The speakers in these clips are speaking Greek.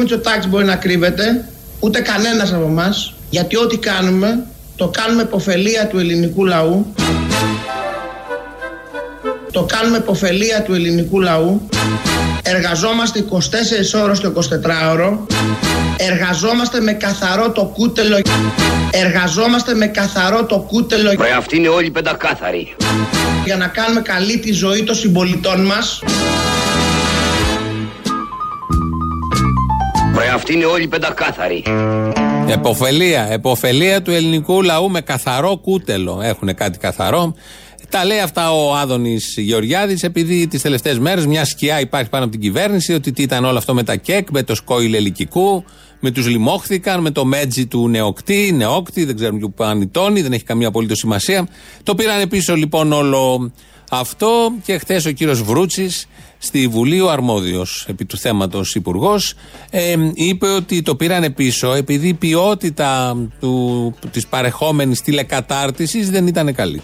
Ούτε ο Μητσοτάκης μπορεί να κρύβεται, ούτε κανένας από εμάς, γιατί ό,τι κάνουμε, το κάνουμε υποφελία του ελληνικού λαού. Το κάνουμε υποφελία του ελληνικού λαού. Εργαζόμαστε 24 ώρες το 24ωρο. Εργαζόμαστε με καθαρό το κούτελο. Εργαζόμαστε με καθαρό το κούτελο. Ρε αυτοί είναι όλοι πεντακάθαροι. Για να κάνουμε καλή τη ζωή των συμπολιτών μας. Ρε αυτοί είναι όλοι πεντακάθαροι. Εποφελία, εποφελία του ελληνικού λαού με καθαρό κούτελο. Έχουν κάτι καθαρό. Τα λέει αυτά ο Άδωνης Γεωργιάδης, επειδή τις τελευταίες μέρες μια σκιά υπάρχει πάνω από την κυβέρνηση, ότι τι ήταν όλο αυτό με τα κεκ, με το σκόιλ ελικικού, με τους λιμόχθηκαν, με το μέτζι του νεοκτή, νεόκτη, δεν ξέρουμε που πανιτώνει, δεν έχει καμία απολύτως σημασία. Το πήραν πίσω λοιπόν όλο αυτό και χθες ο κύριος Βρούτσης στη Βουλή, ο αρμόδιος επί του θέματος υπουργός, ε, είπε ότι το πήραν πίσω επειδή η ποιότητα της παρεχόμενης τηλεκατάρτισης δεν ήταν καλή.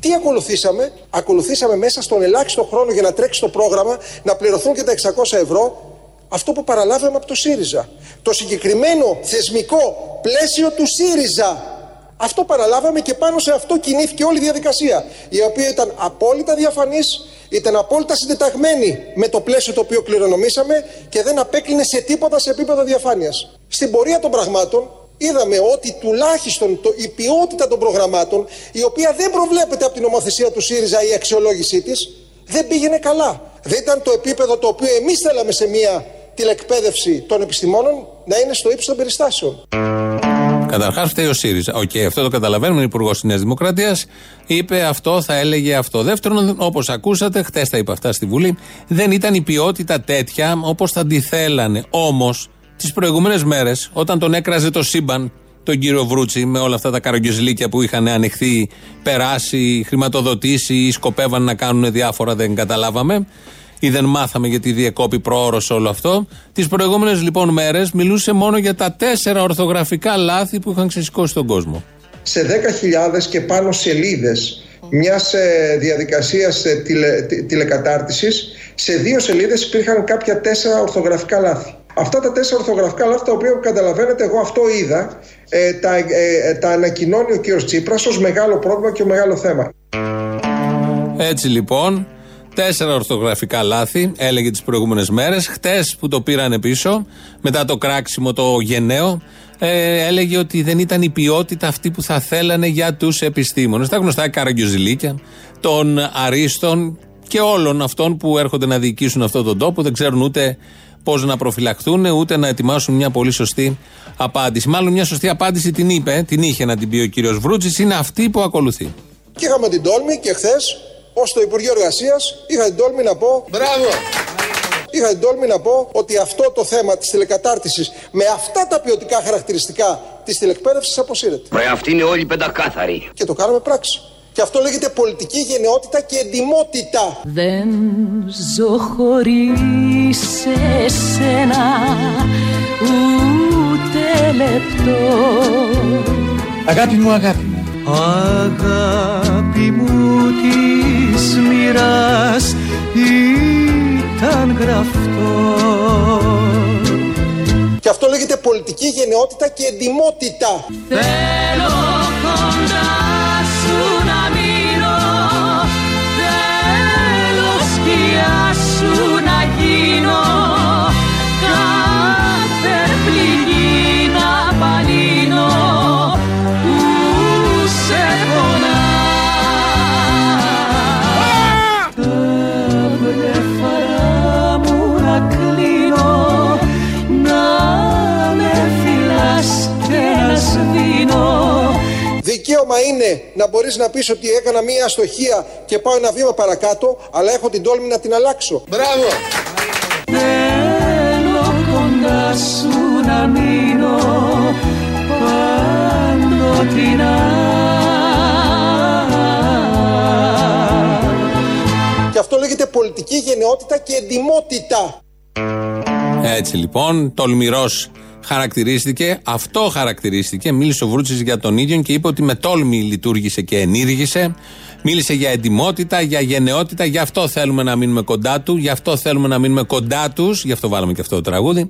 Τι ακολουθήσαμε, ακολουθήσαμε μέσα στον ελάχιστο χρόνο για να τρέξει το πρόγραμμα να πληρωθούν και τα 600 ευρώ αυτό που παραλάβαμε από το ΣΥΡΙΖΑ. Το συγκεκριμένο θεσμικό πλαίσιο του ΣΥΡΙΖΑ. Αυτό παραλάβαμε και πάνω σε αυτό κινήθηκε όλη η διαδικασία, η οποία ήταν απόλυτα διαφανής, ήταν απόλυτα συντεταγμένη με το πλαίσιο το οποίο κληρονομήσαμε και δεν απέκλεινε σε τίποτα σε επίπεδο διαφάνειας. Στην πορεία των πραγμάτων είδαμε ότι τουλάχιστον το, η ποιότητα των προγραμμάτων, η οποία δεν προβλέπεται από την νομοθεσία του ΣΥΡΙΖΑ η αξιολόγησή της, δεν πήγαινε καλά. Δεν ήταν το επίπεδο το οποίο εμείς θέλαμε σε μια τηλεκπαίδευση των επιστημόνων να είναι στο ύψος των περιστάσεων. Καταρχάς φταίει ο ΣΥΡΙΖΑ. OK, okay, αυτό το καταλαβαίνουμε. Ο Υπουργός της Νέας Δημοκρατίας είπε αυτό, θα έλεγε αυτό. Δεύτερον, όπως ακούσατε, χτες τα είπα αυτά στη Βουλή, δεν ήταν η ποιότητα τέτοια όπως θα τη θέλανε. Όμως, τις προηγούμενες μέρες, όταν τον έκραζε το σύμπαν, τον κύριο Βρούτσι, με όλα αυτά τα καρογκιοζλίκια που είχαν ανοιχθεί, περάσει, χρηματοδοτήσει ή σκοπεύαν να κάνουν διάφορα, δεν καταλάβαμε ή δεν μάθαμε γιατί διεκόπη προώρο όλο αυτό. Τις προηγούμενες λοιπόν μέρες μιλούσε μόνο για τα τέσσερα ορθογραφικά λάθη που είχαν ξεσηκώσει τον κόσμο. Σε 10.000 και πάνω σελίδες μιας ε, διαδικασίας ε, τηλε, τηλεκατάρτισης σε δύο σελίδες υπήρχαν κάποια τέσσερα ορθογραφικά λάθη. Αυτά τα τέσσερα ορθογραφικά λάθη τα οποία καταλαβαίνετε εγώ αυτό είδα ε, τα, ε, ε, τα ανακοινώνει ο κύριος Τσίπρας ως μεγάλο πρόβλημα και μεγάλο θέμα. Έτσι λοιπόν Τέσσερα ορθογραφικά λάθη, έλεγε τις προηγούμενες μέρες. Χτες που το πήραν πίσω, μετά το κράξιμο το γενναίο, ε, έλεγε ότι δεν ήταν η ποιότητα αυτή που θα θέλανε για τους επιστήμονες. Τα γνωστά καραγκιοζηλίκια των αρίστων και όλων αυτών που έρχονται να διοικήσουν αυτόν τον τόπο, δεν ξέρουν ούτε πώς να προφυλαχθούν, ούτε να ετοιμάσουν μια πολύ σωστή απάντηση. Μάλλον μια σωστή απάντηση την είπε, την είχε να την πει ο κύριος Βρούτση, είναι αυτή που ακολουθεί. Και είχαμε την τόλμη και χθες ως το Υπουργείο Εργασίας είχα την τόλμη να πω. Μπράβο! Είχα την τόλμη να πω ότι αυτό το θέμα της τηλεκατάρτισης με αυτά τα ποιοτικά χαρακτηριστικά της τηλεκπαίδευσης αποσύρεται. Ρε αυτοί είναι όλοι πεντακάθαροι. Και το κάνουμε πράξη. Και αυτό λέγεται πολιτική γενναιότητα και εντυμότητα. Δεν ζω χωρίς εσένα ούτε λεπτό Αγάπη μου, αγάπη μου Αγάπη μου της μοίρας ήταν γραφτός. Και αυτό λέγεται πολιτική γενναιότητα και εντυμότητα Θέλω κοντά Δικαίωμα είναι να μπορείς να πεις ότι έκανα μία αστοχία και πάω ένα βήμα παρακάτω, αλλά έχω την τόλμη να την αλλάξω. Μπράβο! Θέλω κοντά σου να μείνω παντοτινά Και αυτό λέγεται πολιτική γενναιότητα και εντυμότητα. Έτσι λοιπόν, τολμηρός χαρακτηρίστηκε, αυτό χαρακτηρίστηκε. Μίλησε ο Βρούτσης για τον ίδιο και είπε ότι με τόλμη λειτουργήσε και ενήργησε. Μίλησε για εντυμότητα, για γενναιότητα, γι' αυτό θέλουμε να μείνουμε κοντά του, γι' αυτό θέλουμε να μείνουμε κοντά τους, γι' αυτό βάλαμε και αυτό το τραγούδι.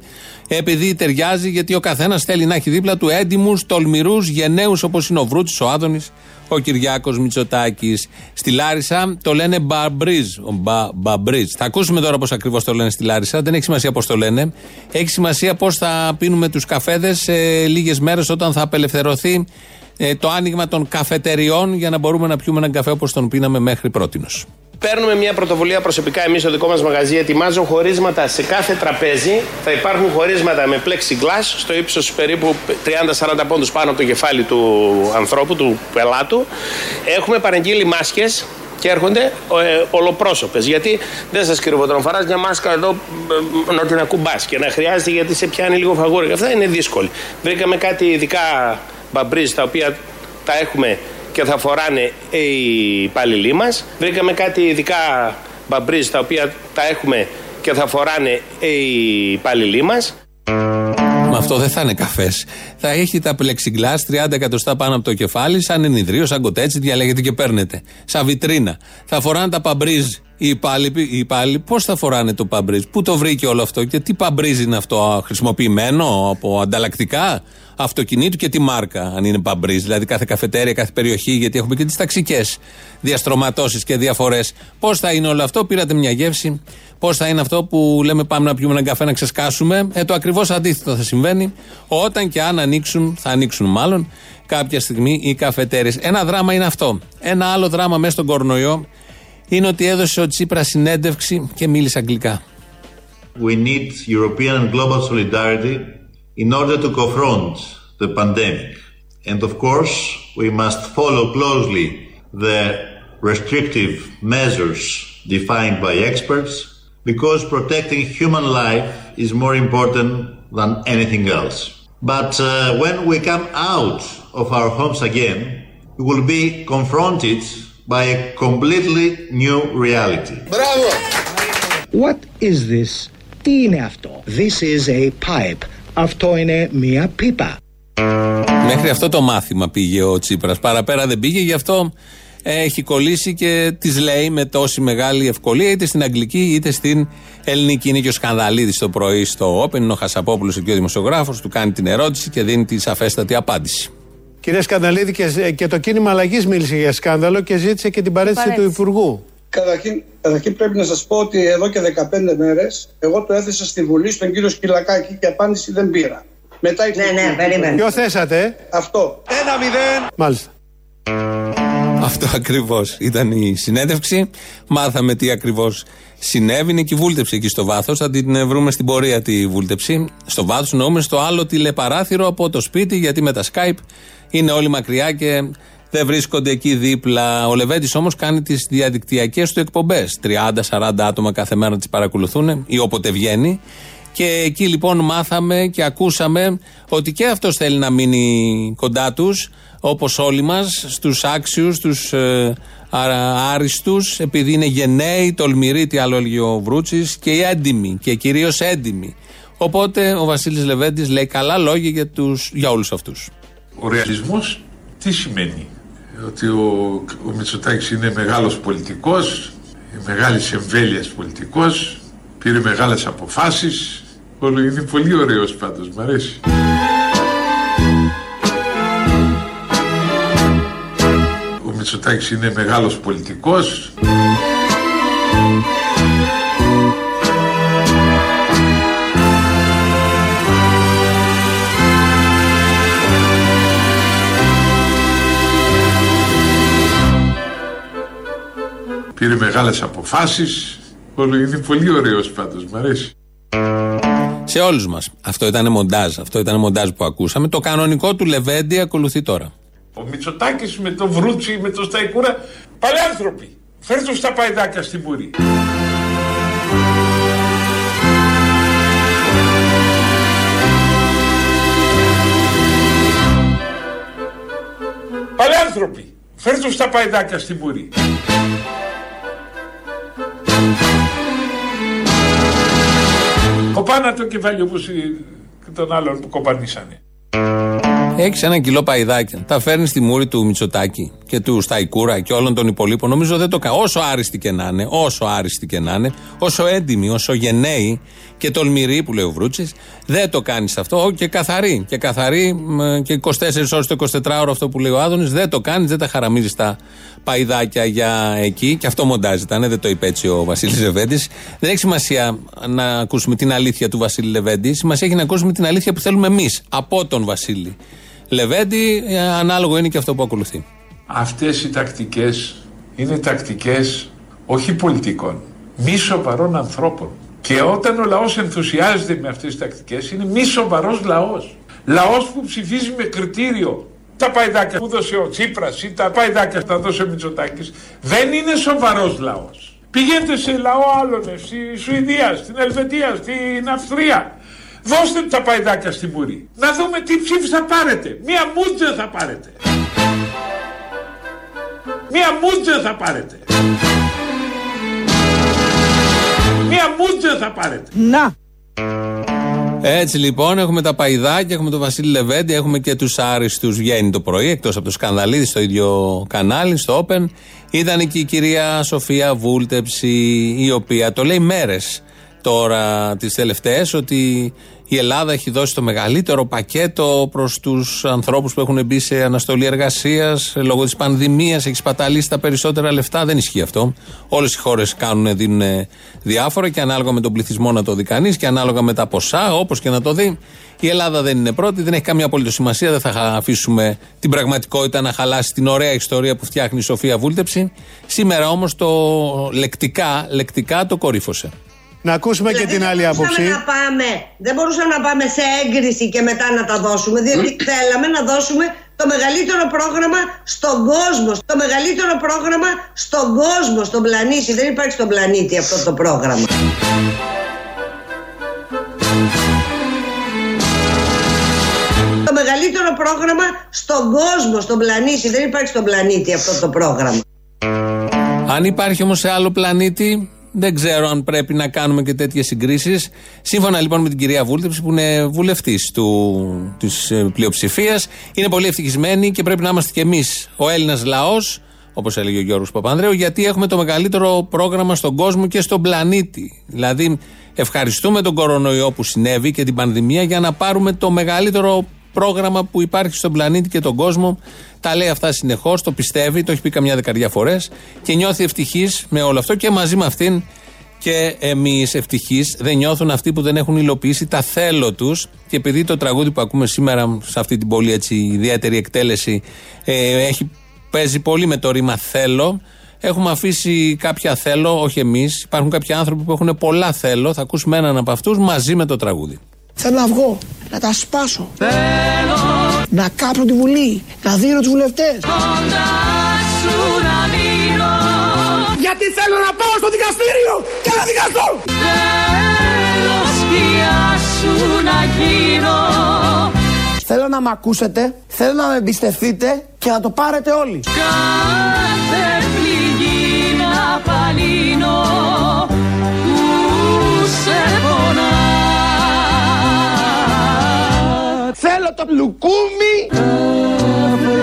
Επειδή ταιριάζει, γιατί ο καθένας θέλει να έχει δίπλα του έντιμους, τολμηρούς, γενναίους όπως είναι ο Βρούτη, ο Άδωνης, ο Κυριάκος Μητσοτάκης. Στη Λάρισα το λένε Μπαμπρίζ. Μπα, μπαμπρίζ. Θα ακούσουμε τώρα πώς ακριβώς το λένε στη Λάρισα. Δεν έχει σημασία πώς το λένε. Έχει σημασία πώς θα πίνουμε τους καφέδες σε λίγες μέρες όταν θα απελευθερωθεί ε, το άνοιγμα των καφετεριών για να μπορούμε να πιούμε έναν καφέ όπως τον πίναμε μέχρι πρώτη. Παίρνουμε μια πρωτοβουλία προσωπικά εμείς στο δικό μας μαγαζί. Ετοιμάζω χωρίσματα σε κάθε τραπέζι. Θα υπάρχουν χωρίσματα με plexiglass στο ύψος περίπου 30-40 πόντους πάνω από το κεφάλι του ανθρώπου, του πελάτου. Έχουμε παραγγείλει μάσκες και έρχονται ε, ολοπρόσωπες. Γιατί δεν σας κρύβω, όταν φορά μια μάσκα εδώ ε, να την ακουμπάς και να χρειάζεται γιατί σε πιάνει λίγο φαγούρι. Αυτά είναι δύσκολο. Βρήκαμε κάτι ειδικά μπαμπρίζ τα οποία τα έχουμε και θα φοράνε οι υπάλληλοι μας. Βρήκαμε κάτι ειδικά μπαμπρίζ τα οποία τα έχουμε και θα φοράνε οι υπάλληλοι μας. Με αυτό δεν θα είναι καφές. Θα έχει τα πλεξιγκλά 30 εκατοστά πάνω από το κεφάλι, σαν ενιδρίο, σαν κοτέτσι, διαλέγετε και παίρνετε. Σαν βιτρίνα. Θα φοράνε τα παμπρίζ οι υπάλληλοι. Οι υπάλληλοι Πώς θα φοράνε το παμπρίζ, Πού το βρήκε όλο αυτό και τι παμπρίζ είναι αυτό, χρησιμοποιημένο από ανταλλακτικά; Αυτοκινήτου και τι μάρκα, αν είναι παμπρίζ. Δηλαδή κάθε καφετέρια, κάθε περιοχή, γιατί έχουμε και τις ταξικές διαστρωματώσεις και διαφορές. Πώς θα είναι όλο αυτό, πήρατε μια γεύση. Πώς θα είναι αυτό που λέμε πάμε να πιούμε έναν καφέ να ξεσκάσουμε. Ε, το ακριβώς αντίθετο θα συμβαίνει όταν και αν ανοίξουν, θα ανοίξουν μάλλον κάποια στιγμή οι καφετέρειε. Ένα δράμα είναι αυτό. Ένα άλλο δράμα μέσα στον κορονοϊό είναι ότι έδωσε ο Τσίπρας συνέντευξη και μίλησε αγγλικά. We need European and global solidarity in order to confront the pandemic. And of course, we must follow closely the restrictive measures defined by experts because protecting human life is more important than anything else. But uh, when we come out of our homes again, we will be confronted by a completely new reality. Μπράβο! What is this? Τι είναι αυτό? This is a pipe. Αυτό είναι μία πίπα. Μέχρι αυτό το μάθημα πήγε ο Τσίπρας. Παραπέρα δεν πήγε, γι' αυτό έχει κολλήσει και τη λέει με τόση μεγάλη ευκολία είτε στην αγγλική είτε στην ελληνική. Είναι και ο Σκανδαλίδης το πρωί στο Open, είναι ο Χασαπόπουλος εκεί ο δημοσιογράφος, του κάνει την ερώτηση και δίνει τη σαφέστατη απάντηση. Κυρία Σκανδαλίδη, και, και το κίνημα αλλαγής μίλησε για σκάνδαλο και ζήτησε και την παρέτηση του Υπουργού. Καταρχήν, καταρχήν πρέπει να σας πω ότι εδώ και 15 μέρες εγώ το έθεσα στη Βουλή στον κύριο Σκυλακάκη και απάντηση δεν πήρα. Μετά Ναι, ναι, περίμενε. Ποιο θέσατε, Αυτό. Ένα μηδέν. Μάλιστα. Αυτό ακριβώς ήταν η συνέντευξη. Μάθαμε τι ακριβώς συνέβη. Είναι και η βούλτεψη εκεί στο βάθος. Θα την βρούμε στην πορεία τη βούλτεψη. Στο βάθος εννοούμε στο άλλο τηλεπαράθυρο από το σπίτι, γιατί με τα Skype είναι όλοι μακριά και δεν βρίσκονται εκεί δίπλα. Ο Λεβέντης όμως κάνει τις διαδικτυακές του εκπομπές. 30-40 άτομα κάθε μέρα τις παρακολουθούν ή όποτε βγαίνει. Και εκεί λοιπόν μάθαμε και ακούσαμε ότι και αυτός θέλει να μείνει κοντά τους, όπως όλοι μας, στους άξιους, στους ε, άριστους, επειδή είναι γενναίοι, τολμηροί, τι άλλο έλεγε ο Βρούτσης, και οι έντιμοι, και κυρίως έντιμοι. Οπότε ο Βασίλης Λεβέντης λέει καλά λόγια για, τους, για όλους αυτούς. Ο ρεαλισμός τι σημαίνει; Ότι ο, ο Μητσοτάκης είναι μεγάλος πολιτικός, μεγάλης εμβέλειας πολιτικός, πήρε μεγάλες αποφάσεις. Όλο είναι πολύ ωραίος πάντως, μ' αρέσει. Ο Μητσοτάκης είναι μεγάλος πολιτικός. Πήρε μεγάλες αποφάσεις. Όλο είναι πολύ ωραίος πάντως, μ' αρέσει. Σε όλους μας. Αυτό ήταν μοντάζ. Αυτό ήταν μοντάζ που ακούσαμε. Το κανονικό του Λεβέντη ακολουθεί τώρα. Ο Μητσοτάκης με το Βρούτσι, με το Σταϊκούρα, παλιάνθρωποι. Φέρτε στα παϊδάκια στην Πουρή. Παλιάνθρωποι. Φέρτε στα παϊδάκια στην Πουρή. Κοπάνα το κεφάλι όπως οι- τον άλλον που κοπανίσανε. Έχεις ένα κιλό παϊδάκια. Τα φέρνεις στη μούρη του Μητσοτάκη και του Σταϊκούρα και όλων των υπολείπων. Νομίζω δεν το κάνει. Όσο άριστοι και να είναι, όσο άριστοι και να είναι, όσο έντιμοι, όσο γενναίοι και τολμηροί που λέει ο Βρούτσης, δεν το κάνεις αυτό. Και καθαρή. Και καθαρή και 24 ώρες το 24ωρο αυτό που λέει ο Άδωνης, δεν το κάνεις, δεν τα χαραμίζεις τα παϊδάκια για εκεί. Και αυτό μοντάζει ήταν, δεν το είπε έτσι ο Βασίλης Λεβέντης. Δεν έχει σημασία να ακούσουμε την αλήθεια του Βασίλη Λεβέντη. Σημασία έχει να ακούσουμε την αλήθεια που θέλουμε εμείς από τον Βασίλη Λεβέντη. Ε, ανάλογο είναι και αυτό που ακολουθεί. Αυτές οι τακτικές είναι τακτικές όχι πολιτικών, μη σοβαρών ανθρώπων. Και όταν ο λαός ενθουσιάζεται με αυτές τις τακτικές, είναι μη σοβαρός λαός. Λαός που ψηφίζει με κριτήριο τα παϊδάκια που δώσε ο Τσίπρας ή τα παϊδάκια που θα δώσει ο Μητσοτάκης, δεν είναι σοβαρός λαός. Πηγαίνετε σε λαό άλλων, στη Σουηδία, στην Ελβετία, στην Αυστρία. Δώστε τα παϊδάκια στη Μουρή. Να δούμε τι ψήφι θα πάρετε. Μία μούτζε θα πάρετε. Μία μούτζε θα πάρετε. Μία μούτζε θα πάρετε. Να. Έτσι λοιπόν έχουμε τα παϊδάκια, έχουμε τον Βασίλη Λεβέντη, έχουμε και τους άριστους βγαίνει το πρωί, εκτός από το Σκανδαλίδη στο ίδιο κανάλι, στο Open. Ήταν και η κυρία Σοφία Βούλτεψη, η οποία το λέει μέρες τώρα τις τελευταίες ότι η Ελλάδα έχει δώσει το μεγαλύτερο πακέτο προς τους ανθρώπους που έχουν μπει σε αναστολή εργασίας λόγω της πανδημίας. Έχει σπαταλήσει τα περισσότερα λεφτά. Δεν ισχύει αυτό. Όλες οι χώρες κάνουν, δίνουν διάφορα και ανάλογα με τον πληθυσμό να το δει κανείς και ανάλογα με τα ποσά, όπως και να το δει. Η Ελλάδα δεν είναι πρώτη, δεν έχει καμία απολύτω σημασία. Δεν θα αφήσουμε την πραγματικότητα να χαλάσει την ωραία ιστορία που φτιάχνει η Σοφία Βούλτεψη. Σήμερα όμως το λεκτικά, λεκτικά το κορύφωσε. Να ακούσουμε και την άλλη άποψη. Να πάμε, δεν μπορούσαμε να πάμε σε έγκριση και μετά να τα δώσουμε, διότι θέλαμε να δώσουμε το μεγαλύτερο πρόγραμμα στον κόσμο. Το μεγαλύτερο πρόγραμμα στον κόσμο, στον πλανήτη. Δεν υπάρχει στον πλανήτη αυτό το πρόγραμμα. Το μεγαλύτερο πρόγραμμα στον κόσμο, στον πλανήτη. Δεν υπάρχει στον πλανήτη αυτό το πρόγραμμα. Αν υπάρχει όμως σε άλλο πλανήτη, δεν ξέρω αν πρέπει να κάνουμε και τέτοιες συγκρίσεις. Σύμφωνα λοιπόν με την κυρία Βούλτεψη, που είναι βουλευτής της ε, πλειοψηφίας, είναι πολύ ευτυχισμένη και πρέπει να είμαστε κι εμείς ο Έλληνας λαός, όπως έλεγε ο Γιώργος Παπανδρέου, γιατί έχουμε το μεγαλύτερο πρόγραμμα στον κόσμο και στον πλανήτη. Δηλαδή, ευχαριστούμε τον κορονοϊό που συνέβη και την πανδημία για να πάρουμε το μεγαλύτερο πρόγραμμα που υπάρχει στον πλανήτη και τον κόσμο. Τα λέει αυτά συνεχώς, το πιστεύει, το έχει πει καμιά δεκαριά φορές και νιώθει ευτυχής με όλο αυτό και μαζί με αυτήν και εμείς ευτυχείς δεν νιώθουν αυτοί που δεν έχουν υλοποιήσει τα θέλω τους. Και επειδή το τραγούδι που ακούμε σήμερα σε αυτή την πολύ έτσι ιδιαίτερη εκτέλεση ε, έχει, παίζει πολύ με το ρήμα θέλω. Έχουμε αφήσει κάποια θέλω, όχι εμείς. Υπάρχουν κάποιοι άνθρωποι που έχουν πολλά θέλω. Θα ακούσουμε έναν από αυτούς μαζί με το τραγούδι. Θέλω να βγω, να τα σπάσω. Θέλω να κάψω τη Βουλή, να δίνω τους βουλευτές. Κοντά σου να μείνω. Γιατί θέλω να πάω στο δικαστήριο και να δικαστώ. Θέλω σκιά σου να γίνω. Θέλω να μ' ακούσετε, θέλω να με εμπιστευτείτε και να το πάρετε όλοι. Κάθε πληγή να παλύνω Θέλω το λουκούμι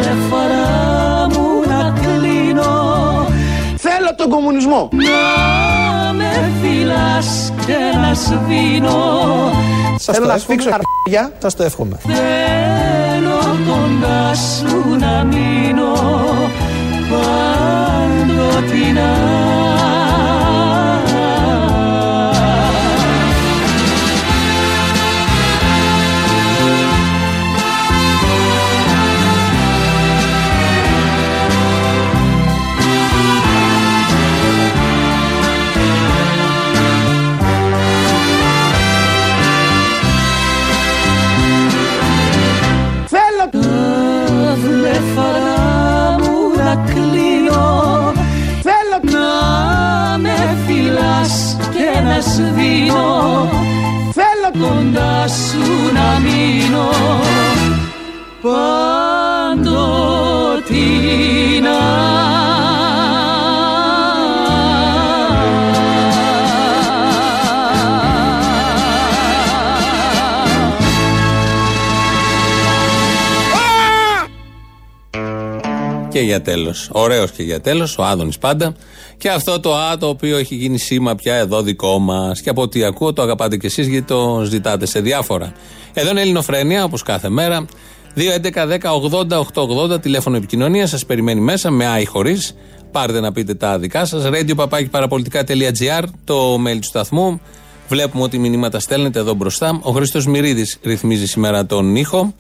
Κάθε φορά μου να κλείνω Θέλω τον κομμουνισμό. Να με φυλάς και να σβήνω Σας Θέλω να σφίξω αρπιά Σας το εύχομαι. Θέλω κοντάς σου να μείνω Παντοτινά κοντά σου να μείνω παντοτινά Και για τέλος. Ωραίος και για τέλος, ο Άδωνης πάντα. Και αυτό το Α το οποίο έχει γίνει σήμα πια εδώ δικό μας. Και από ό,τι ακούω το αγαπάτε κι εσείς γιατί το ζητάτε σε διάφορα. Εδώ είναι Ελληνοφρένια όπως κάθε μέρα. 2.11.10.80.880 τηλέφωνο επικοινωνίας. Σας περιμένει μέσα με Α ή χωρίς. Πάρτε να πείτε τα δικά σας. Radio το mail του σταθμού. Βλέπουμε ότι μηνύματα στέλνετε εδώ μπροστά. Ο Χρήστος Μυρίδης ρυθμίζει σήμερα τον ήχο.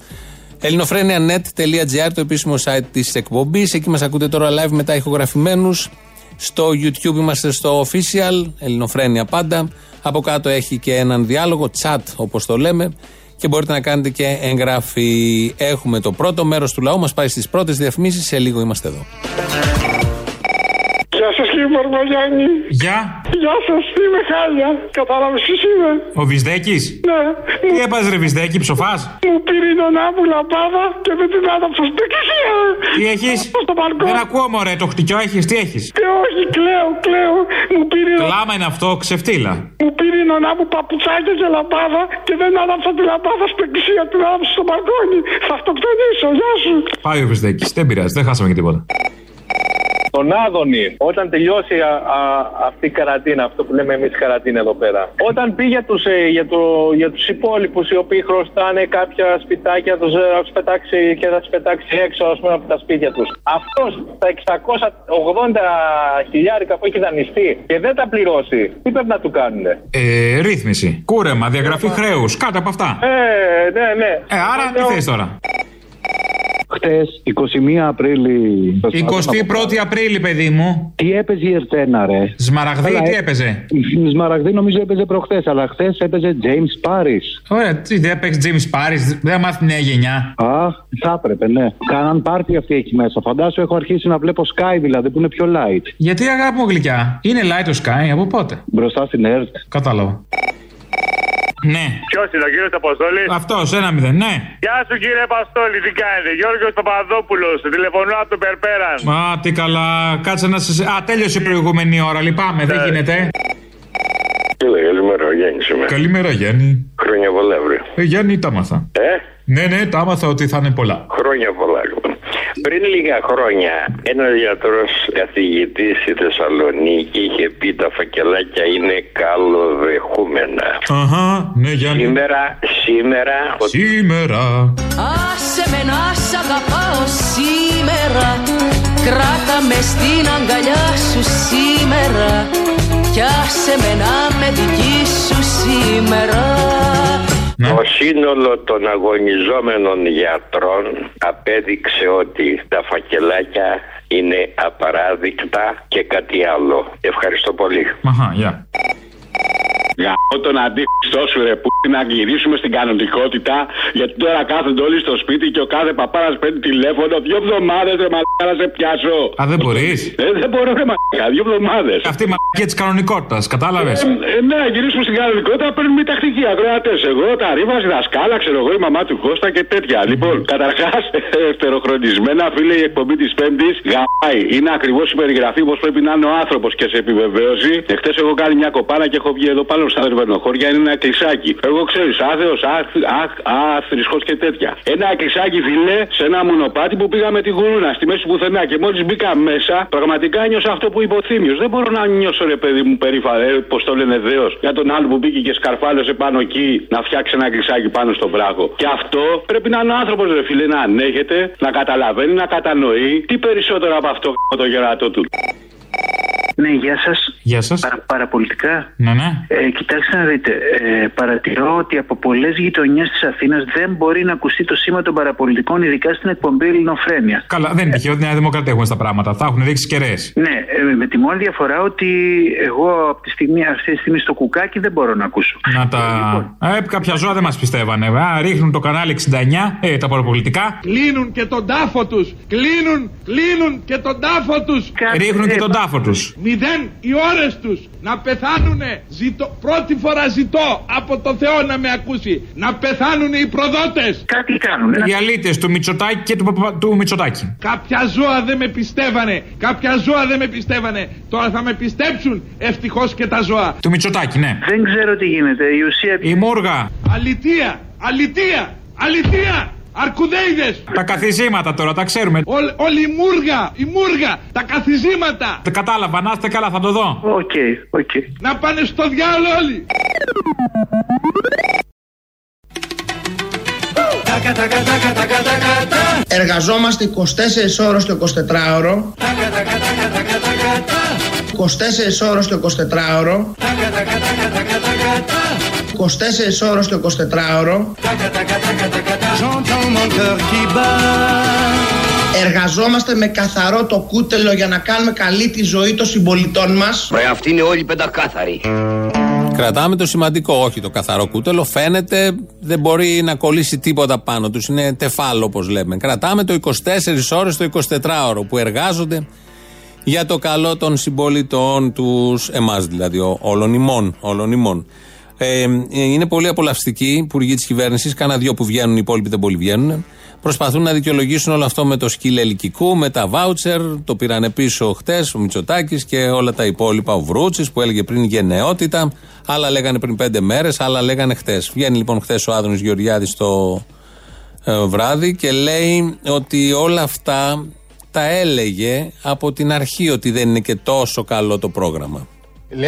ελληνοφρένια.net.gr το επίσημο site της εκπομπής. Εκεί μας ακούτε τώρα live μετά ηχογραφημένους. Στο YouTube είμαστε στο official, Ελληνοφρένια πάντα. Από κάτω έχει και έναν διάλογο, chat όπως το λέμε. Και μπορείτε να κάνετε και εγγραφή. Έχουμε το πρώτο μέρος του λαού, μας πάει στις πρώτες διαφημίσεις. Σε λίγο είμαστε εδώ. Γεια σας κύριε Μαρμαγιάννη. Γεια. Γεια σας, είμαι χάλια. Κατάλαβες ποιο είμαι. Ο Βυσδέκης; Ναι. Τι έπαζε ρε Βυσδέκη, ψοφάς; Μου πήρε η νονά μου λαμπάδα και με την άδαψα στην εκκλησία. Τι έχεις; Στο μπαλκόν. Δεν ακούω μωρέ, το χτυκιό έχεις, τι έχεις; Και όχι, κλαίω, κλαίω. Μου πήρε. Κλάμα είναι αυτό, ξεφτύλα. Μου πήρε η νονά μου παπουτσάκια και λαμπάδα και δεν άδαψα τη λαμπάδα στην εκκλησία, την άδαψα στο μπαλκόνι. Θα αυτοκτονήσω, γεια σου. Πάει ο Βυσδέκης, δεν πειράζει, δεν χάσαμε και τίποτα τον Άδωνη, όταν τελειώσει α, α, αυτή η καραντίνα, αυτό που λέμε εμείς καραντίνα εδώ πέρα. Όταν πήγε τους, ε, για, το, για τους υπόλοιπους οι οποίοι χρωστάνε κάποια σπιτάκια, τους, ε, τους πετάξει και θα του πετάξει έξω ας πούμε, από τα σπίτια τους. Αυτός τα 680 χιλιάρικα που έχει δανειστεί και δεν τα πληρώσει, τι πρέπει να του κάνουν. Ε, ρύθμιση. Κούρεμα, διαγραφή χρέους, κάτω από αυτά. Ε, ναι, ναι. Ε, άρα τι θες τώρα; Χτε, 21 Απρίλη. 21η Απρίλη, παιδί μου. Τι έπαιζε η Ερτένα, ρε; Σμαραγδί, τι ε, έπαιζε; Η Σμαραγδί νομίζω έπαιζε προχθές, αλλά χθες έπαιζε James Paris. Ωραία, τι δεν έπαιξε James Paris, δεν μάθει τη νέα γενιά. Α, θα έπρεπε, ναι. Κάναν πάρτι αυτή εκεί μέσα. Φαντάσου έχω αρχίσει να βλέπω Sky δηλαδή που είναι πιο light. Γιατί αγάπη μου γλυκιά, είναι light το Sky, από πότε; Μπροστά στην ΕΡΤ. Κατάλαβα. Ναι. Ποιος είναι ο κύριος Αποστόλης; Αυτός, ένα μηδέν, ναι. Γεια σου κύριε Αποστόλη, τι κάνετε. Γιώργος Παπαδόπουλος, τηλεφωνώ από τον Περπέραν. Α, τι καλά. Κάτσε να σα. Α, τέλειωσε η προηγούμενη ώρα. Λυπάμαι, δεν ναι. γίνεται. Καλημέρα, Γιάννη σήμερα. Καλημέρα, Γιάννη. Χρόνια πολλά, βρε. Ε, Γιάννη, τα άμαθα. Ε; Ναι, ναι, τα άμαθα ότι θα είναι πολλά. Χρόνια πολλά, λοιπόν. Πριν λίγα χρόνια, ένας γιατρός καθηγητής στη Θεσσαλονίκη είχε πει τα φακελάκια είναι καλοδεχούμενα. Αχα, ναι, Γιάννη. Σήμερα, σήμερα. Σήμερα. Άσε με να σ' αγαπάω σήμερα. Κράτα με στην αγκαλιά σου σήμερα. Κι άσε με να με δική σου σήμερα. Ναι. Το σύνολο των αγωνιζόμενων γιατρών απέδειξε ότι τα φακελάκια είναι απαράδεικτα και κάτι άλλο. Ευχαριστώ πολύ. Αχα, yeah. Γαμώ τον αντίχριστό σου ρε που να γυρίσουμε στην κανονικότητα γιατί τώρα κάθονται όλοι στο σπίτι και ο κάθε παπάρας παίρνει τηλέφωνο δύο εβδομάδες ρε μαλάκα να σε πιάσω. Α, δεν μπορείς; Ε, δεν μπορώ ρε μαλάκα, δύο εβδομάδες. Αυτή η μαλακία της κανονικότητας, κατάλαβες; Ε, ε, ναι, γυρίσουμε στην κανονικότητα παίρνουμε μια τακτική ακροατές. Εγώ, τα ρήμα, η δασκάλα, ξέρω εγώ, η μαμά του Κώστα και τέτοια. Mm. Λοιπόν, καταρχάς, ευτεροχρονισμένα φίλε η εκπομπή της Πέμπτης γαμάει. Είναι ακριβώς η περιγραφή όπω πρέπει να είναι ο άνθρωπος και σε επιβεβαίωση. Εχθές έχω κάνει μια κοπάνα και έχω βγει εδώ πάνω στα Δερβενοχώρια είναι ένα κλεισάκι. Εγώ ξέρει, άθεο, άθρησκο και τέτοια. Ένα κλεισάκι φιλέ σε ένα μονοπάτι που πήγαμε τη γουρούνα στη μέση πουθενά και μόλις μπήκα μέσα, πραγματικά νιώσα αυτό που είπε ο Θήμιος. Δεν μπορώ να νιώσω ρε παιδί μου περήφανο, ε, πώς το λένε δέος, για τον άλλο που μπήκε και σκαρφάλωσε πάνω εκεί να φτιάξει ένα κλεισάκι πάνω στον βράχο. Και αυτό πρέπει να είναι ο άνθρωπος ρε φίλε να ανέχεται, να καταλαβαίνει, να κατανοεί τι περισσότερο από αυτό το γερατό του. Ναι, γεια σας. Γεια σας. Παρα, παραπολιτικά. Ναι, ναι. Ε, κοιτάξτε να δείτε. Ε, παρατηρώ ότι από πολλές γειτονιές της Αθήνας δεν μπορεί να ακουστεί το σήμα των παραπολιτικών, ειδικά στην εκπομπή Ελληνοφρένια. Καλά, δεν είναι τυχαίο ότι η Νέα Δημοκρατία έχουμε στα πράγματα. Θα έχουν δείξει κεραίες. Ναι, ε, με τη μόνη διαφορά ότι εγώ από τη στιγμή, αυτή τη στιγμή στο κουκάκι δεν μπορώ να ακούσω. Να τα. Λοιπόν. Ε, κάποια ζώα δεν μας πιστεύανε. Α, ρίχνουν το κανάλι 69, ε, τα παραπολιτικά. Κλείνουν και τον τάφο τους. Κλείνουν, κλείνουν και τον τάφο τους. Ρίχνουν και τον τάφο τους μηδέν οι ώρες τους να πεθάνουνε ζητώ, πρώτη φορά ζητώ από το Θεό να με ακούσει να πεθάνουν οι προδότες. Κάτι κάνουν οι αλήτες του Μητσοτάκη και του, του Μητσοτάκη. Κάποια ζώα δεν με πιστεύανε κάποια ζώα δεν με πιστεύανε. Τώρα θα με πιστέψουν ευτυχώς και τα ζώα. Του Μητσοτάκη ναι. Δεν ξέρω τι γίνεται. Η ουσία η Μούργα αλητία αλητία αλητία Αρκουδέιδες. Τα καθιζήματα τώρα, τα ξέρουμε. Όλη, όλη η μούργα, η μούργα, τα καθιζήματα. Τα κατάλαβα, να είστε καλά, θα το δω. Οκ, οκ. Να πάνε στο διάολο όλοι. Εργαζόμαστε 24 ώρες το 24ωρο. 24 ώρες το 24ωρο. 24 ώρες το 24ωρο. Εργαζόμαστε με καθαρό το κούτελο για να κάνουμε καλή τη ζωή των συμπολιτών μας. Ρε αυτοί είναι όλοι πεντακάθαροι. Κρατάμε το σημαντικό, όχι το καθαρό κούτελο. Φαίνεται δεν μπορεί να κολλήσει τίποτα πάνω τους. Είναι τεφάλο, όπως λέμε. Κρατάμε το 24 ώρες το 24ωρο που εργάζονται για το καλό των συμπολιτών τους, εμάς δηλαδή, όλων ημών. Όλων ημών. Ε, είναι πολύ απολαυστικοί οι υπουργοί της κυβέρνησης. Κάνα δύο που βγαίνουν, οι υπόλοιποι δεν πολύ βγαίνουν. Προσπαθούν να δικαιολογήσουν όλο αυτό με το σκύλ ελικικού, με τα βάουτσερ. Το πήραν πίσω χτες ο Μητσοτάκης και όλα τα υπόλοιπα. Ο Βρούτσης που έλεγε πριν γενναιότητα. Άλλα λέγανε πριν πέντε μέρες, άλλα λέγανε χτες. Βγαίνει λοιπόν χτες ο Άδωνης Γεωργιάδης το ε, βράδυ και λέει ότι όλα αυτά τα έλεγε από την αρχή ότι δεν είναι και τόσο καλό το πρόγραμμα.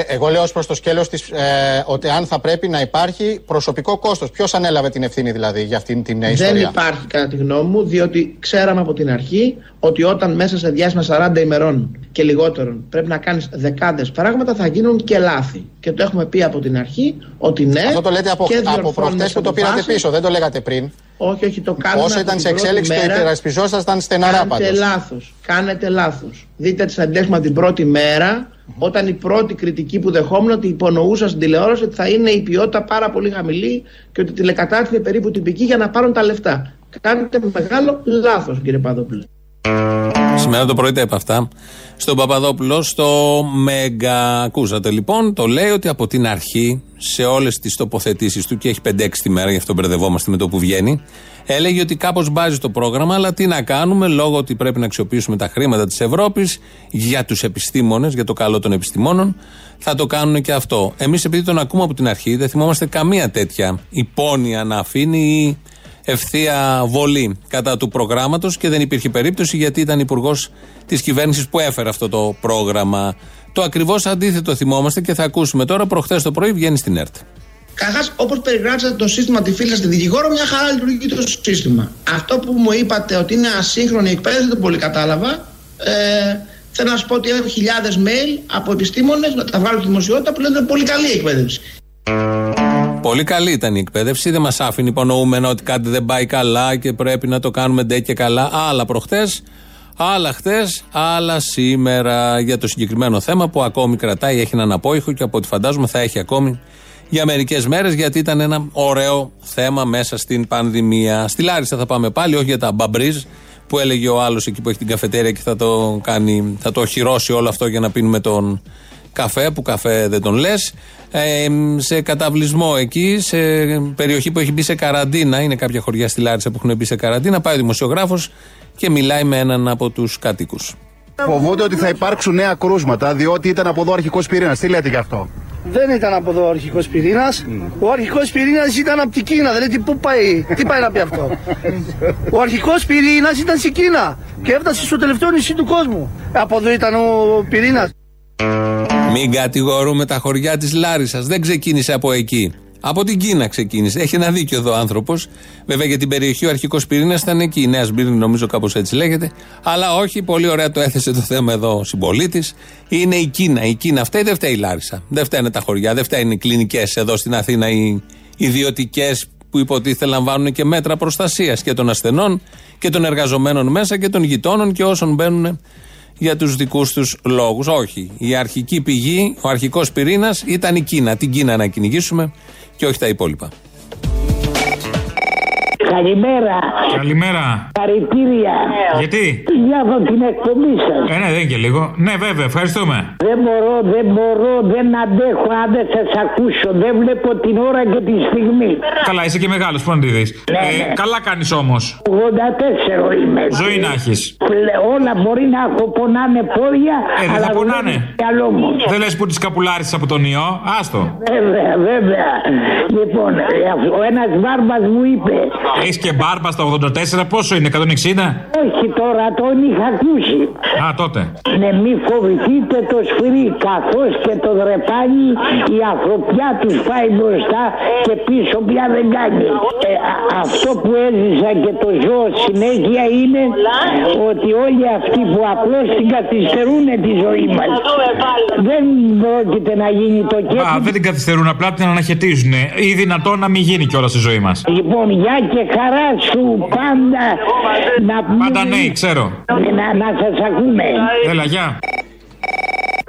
Εγώ λέω ως προς το σκέλος της ε, ότι αν θα πρέπει να υπάρχει προσωπικό κόστος. Ποιος ανέλαβε την ευθύνη δηλαδή για αυτήν την ε, ιστορία; Δεν υπάρχει κατά τη γνώμη μου, διότι ξέραμε από την αρχή ότι όταν μέσα σε διάστημα 40 ημερών και λιγότερων πρέπει να κάνεις δεκάδες πράγματα, θα γίνουν και λάθη. Και το έχουμε πει από την αρχή ότι ναι. Αυτό το λέτε από, από προχτές που το πήρατε πίσω, δεν το λέγατε πριν. Όχι, όχι, το κάνουμε. Όσο ήταν σε εξέλιξη το υπερασπιζόσασταν στεναρά πάντως. Κάνετε λάθος. Κάνετε λάθος. Δείτε τις αντέχουμε την πρώτη μέρα, όταν η πρώτη κριτική που δεχόμουν ότι υπονοούσα στην τηλεόραση ότι θα είναι η ποιότητα πάρα πολύ χαμηλή και ότι τηλεκατάρτισε περίπου τυπική για να πάρουν τα λεφτά. Κάνετε μεγάλο λάθος, κύριε Παδόπουλο. Σήμερα το πρωί τα είπα αυτά. Στον Παπαδόπουλο, στο Μέγκα. Ακούσατε λοιπόν, το λέει ότι από την αρχή σε όλες τις τοποθετήσεις του και έχει 5-6 τη μέρα, γι' αυτό μπερδευόμαστε με το που βγαίνει. Έλεγε ότι κάπως μπάζει το πρόγραμμα, αλλά τι να κάνουμε, λόγω ότι πρέπει να αξιοποιήσουμε τα χρήματα της Ευρώπης για τους επιστήμονες, για το καλό των επιστημόνων, θα το κάνουν και αυτό. Εμείς, επειδή τον ακούμε από την αρχή, δεν θυμόμαστε καμία τέτοια υπόνοια να αφήνει ή ευθεία βολή κατά του προγράμματος και δεν υπήρχε περίπτωση γιατί ήταν υπουργός της κυβέρνησης που έφερε αυτό το πρόγραμμα. Το ακριβώς αντίθετο θυμόμαστε και θα ακούσουμε τώρα. Προχθές το πρωί βγαίνει στην ΕΡΤ. Καταρχάς, όπως περιγράψατε το σύστημα τη φύλα στη δικηγόρο, μια χαρά λειτουργεί το σύστημα. Αυτό που μου είπατε ότι είναι ασύγχρονη εκπαίδευση δεν το πολύ κατάλαβα. Ε, θέλω να σα πω ότι έχω χιλιάδες mail από επιστήμονες να τα βγάλω στη δημοσιότητα που λένε πολύ καλή εκπαίδευση. Πολύ καλή ήταν η εκπαίδευση. Δεν μας άφηνε υπονοούμενο ότι κάτι δεν πάει καλά και πρέπει να το κάνουμε ντε και καλά. Άλλα προχτές, άλλα χτες, άλλα σήμερα για το συγκεκριμένο θέμα που ακόμη κρατάει, έχει έναν απόϊχο και από ό,τι φαντάζομαι θα έχει ακόμη για μερικές μέρες γιατί ήταν ένα ωραίο θέμα μέσα στην πανδημία. Στη Λάρισα θα πάμε πάλι, όχι για τα μπαμπρίζ που έλεγε ο άλλος εκεί που έχει την καφετέρια και θα το, κάνει, θα το οχυρώσει όλο αυτό για να πίνουμε τον καφέ, που καφέ δεν τον λες. Ε, σε καταβλισμό εκεί, σε περιοχή που έχει μπει σε καραντίνα, είναι κάποια χωριά στη Λάρισα που έχουν μπει σε καραντίνα, πάει ο δημοσιογράφος και μιλάει με έναν από τους κατοίκου. Φοβούνται ότι θα υπάρξουν νέα κρούσματα, διότι ήταν από εδώ αρχικός πυρήνας. Τι λέτε γι' αυτό; Δεν ήταν από εδώ ο αρχικός πυρήνας. Ο αρχικός πυρήνας ήταν από την Κίνα. Δηλαδή, πού πάει, τι πάει να πει αυτό; Ο αρχικός πυρήνας ήταν στην Κίνα και έφτασε στο τελευταίο νησί του κόσμου. Από εδώ ήταν ο πυρήνας. Μην κατηγορούμε τα χωριά της Λάρισας. Δεν ξεκίνησε από εκεί. Από την Κίνα ξεκίνησε. Έχει ένα δίκιο εδώ ο άνθρωπος. Βέβαια για την περιοχή ο αρχικός πυρήνας ήταν εκεί. Η Νέα Σμπύρνη, νομίζω κάπως έτσι λέγεται. Αλλά όχι, πολύ ωραία το έθεσε το θέμα εδώ ο συμπολίτης. Είναι η Κίνα. Η Κίνα φταίει, δεν φταίει η Λάρισα. Δεν φταίνε τα χωριά, δεν φταίνουν οι κλινικές εδώ στην Αθήνα, οι ιδιωτικές που υποτίθεται λαμβάνουν και μέτρα προστασίας και των ασθενών και των εργαζομένων μέσα και των γειτόνων και όσων μπαίνουν για τους δικούς τους λόγους. Όχι. Η αρχική πηγή, ο αρχικός πυρήνας ήταν η Κίνα. Την Κίνα να κυνηγήσουμε και όχι τα υπόλοιπα. Καλημέρα. Καλημέρα. Χαρητήρια. Γιατί; Για την εκπομπή σας. Ε, ναι, δεν και λίγο. Ναι, βέβαια, ευχαριστούμε. Δεν μπορώ, δεν μπορώ, δεν αντέχω αν δεν σας ακούσω. Δεν βλέπω την ώρα και τη στιγμή. Καλά, είσαι και μεγάλος, πού να τη δεις. Ναι, ε, ναι. καλά κάνεις όμως. 84 είμαι. Ζωή να έχεις. Όλα μπορεί να έχω πονάνε πόδια. Ε, δεν αλλά θα πονάνε. Μυαλό μου. Δεν λες που τις καπουλάρισες από τον ιό. Άστο. Βέβαια, βέβαια. Λοιπόν, ε, ο ένας μπάρμπα μου είπε. Έχεις και μπάρμπα στα 84. 84 πόσο είναι, 160. Όχι τώρα, τον είχα ακούσει. Α, τότε. Ναι, μη φοβηθείτε το σφυρί, καθώς και το δρεπάνι η ανθρωπιά τους πάει μπροστά και πίσω πια δεν κάνει. Ε, α- αυτό που έζησα και το ζω συνέχεια είναι ότι όλοι αυτοί που απλώς την καθυστερούν τη ζωή μας δεν πρόκειται να γίνει το Α, κέφι. δεν την καθυστερούν, απλά την αναχαιτίζουν. Ή δυνατόν να μην γίνει κιόλας στη ζωή μας. Λοιπόν, γεια και χαρά σου πάντα να Πάντα ναι, ξέρω. Να, να σας ακούμε. Έλα, γεια.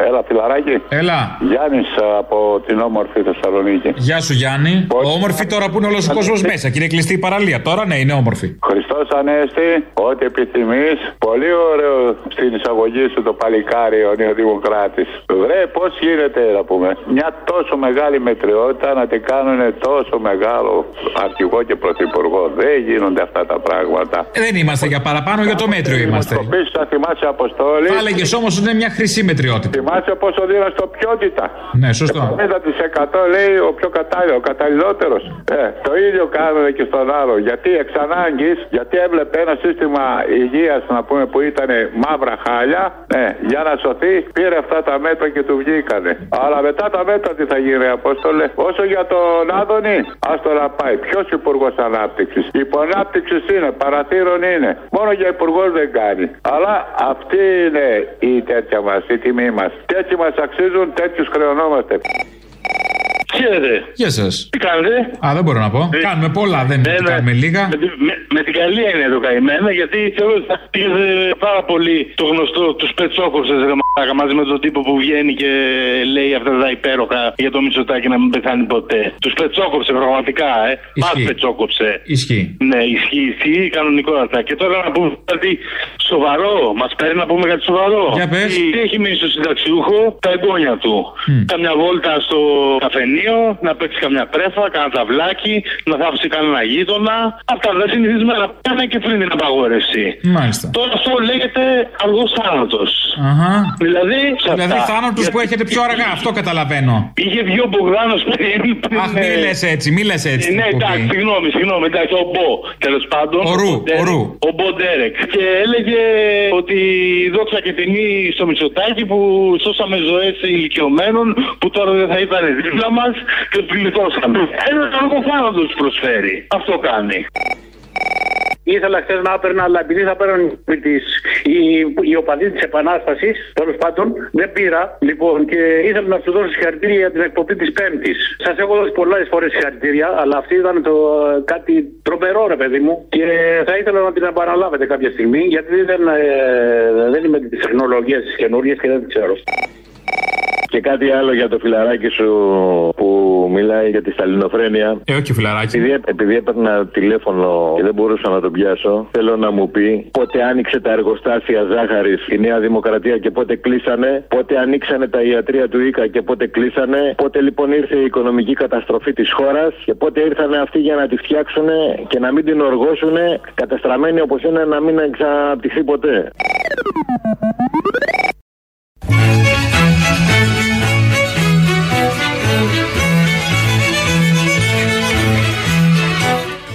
Έλα, φιλαράκι. Έλα. Γιάννης από την όμορφη Θεσσαλονίκη. Γεια σου Γιάννη. Όμορφη τώρα που είναι όλος ο κόσμος μέσα και είναι κλειστή η παραλία. Τώρα ναι, είναι όμορφη. Χριστός Ανέστη, ό,τι επιθυμείς. Πολύ ωραίο στην εισαγωγή σου το παλικάρι ο Νεοδημοκράτης. Βρε, πώς γίνεται να πούμε. Μια τόσο μεγάλη μετριότητα να την κάνουν τόσο μεγάλο αρχηγό και πρωθυπουργό. Δεν γίνονται αυτά τα πράγματα. Ε, δεν είμαστε για παραπάνω, για το μέτριο είμαστε. Επίση, θα θυμάσαι Αποστόλη. Θα έλεγε όμως ότι είναι μια χρυσή μετριότητα. Θυμάσαι πόσο δίνω στο ποιότητα. Ναι, σωστό. 70% λέει ο πιο κατάλληλο, ο καταλληλότερος. Ε, το ίδιο κάνουν και στον άλλο. Γιατί εξ ανάγκης, γιατί έβλεπε ένα σύστημα υγείας να πούμε που ήταν μαύρα χάλια, ε, για να σωθεί, πήρε αυτά τα μέτρα και του βγήκανε. Αλλά μετά τα μέτρα τι θα γίνει, Απόστολε; Όσο για τον Άδωνη, άστο να πάει. Ποιος υπουργός ανάπτυξης; Υπονάπτυξης είναι, παραθύρων είναι. Μόνο για υπουργός δεν κάνει. Αλλά αυτή είναι η τέτοια μας, η τιμή μας. Τέτοιοι μας αξίζουν, τέτοιους χρεωνόμαστε. Χαίρετε. Γεια σας. Τι κάνετε; Α, δεν μπορώ να πω. Κάνουμε πολλά, δεν Ναι, ναι. κάνουμε λίγα. Με, τη- με, με την καλή έννοια το καημένα, γιατί θεωρώ ότι θα πήγε πάρα πολύ το γνωστό τους πετσόκοψε γραμματάκα μαζί με τον τύπο που βγαίνει και λέει αυτά τα υπέροχα για το Μητσοτάκι να μην πεθάνει ποτέ. Τους πετσόκοψε πραγματικά, ε. Μα Ισχύει. πετσόκοψε. Ισχύει. Ναι, ισχύει, ισχύει κανονικότατα. Και τώρα να πούμε κάτι σοβαρό. Μας παίρνει να πούμε κάτι σοβαρό. Για πες. Τι, τι έχει μείνει στο συνταξιούχο, τα εγγόνια του. Καμιά βόλτα στο καφενείο, να παίξει καμιά πρέφα, κανένα ταυλάκι, να θάψει κανένα γείτονα. Αυτά δεν συνηθισμένα να πάνε και πριν την απαγόρευση. Μάλιστα. Τώρα αυτό λέγεται αργός θάνατος. Αχα. Δηλαδή, σε Δηλαδή αυτά. θάνατος που έχετε πιο αργά, αυτό καταλαβαίνω. Είχε βγει ο Μπογδάνος πριν. πριν, Αχ, μη ε, λες έτσι, μη λες έτσι. ναι, την εντάξει, εκπομπή. συγγνώμη, συγγνώμη, εντάξει, ο Μπο, τέλος πάντων. Ο Ρου, Ντέρεκ, ο Ρου. Ο Μπο Ντέρεκ. Και έλεγε ότι δόξα και τιμή στο Μητσοτάκι που σώσαμε ζωές ηλικιωμένων που τώρα δεν θα ήταν δίπλα μας και του γλιτώσαμε. Ένα αργό θάνατο τους προσφέρει. Αυτό κάνει. Ήθελα χθες να έπαιρνα, αλλά επειδή θα παίρνουν τις, οι, οι οπαδοί της Επανάστασης, τέλος πάντων, δεν πήρα. Λοιπόν, και ήθελα να σου δώσω συγχαρητήρια για την εκπομπή της Πέμπτης. Σας έχω δώσει πολλές φορές συγχαρητήρια, αλλά αυτή ήταν το, κάτι τρομερό, ρε παιδί μου. Και θα ήθελα να την επαναλάβετε κάποια στιγμή, γιατί δεν, ε, δεν είμαι της τεχνολογίας της καινούργιας και δεν την ξέρω. Και κάτι άλλο για το φιλαράκι σου που μιλάει για τη σταλινοφρένεια. Ε, όχι φιλαράκι. Επειδή, επειδή έπαιρνα τηλέφωνο και δεν μπορούσα να τον πιάσω, θέλω να μου πει πότε άνοιξε τα εργοστάσια ζάχαρης η Νέα Δημοκρατία και πότε κλείσανε, πότε ανοίξανε τα ιατρία του ΙΚΑ και πότε κλείσανε, πότε λοιπόν ήρθε η οικονομική καταστροφή της χώρας και πότε ήρθαν αυτοί για να τη φτιάξουν και να μην την οργώσουν, καταστραμμένη όπως είναι να μην ξαναπτυχθεί ποτέ.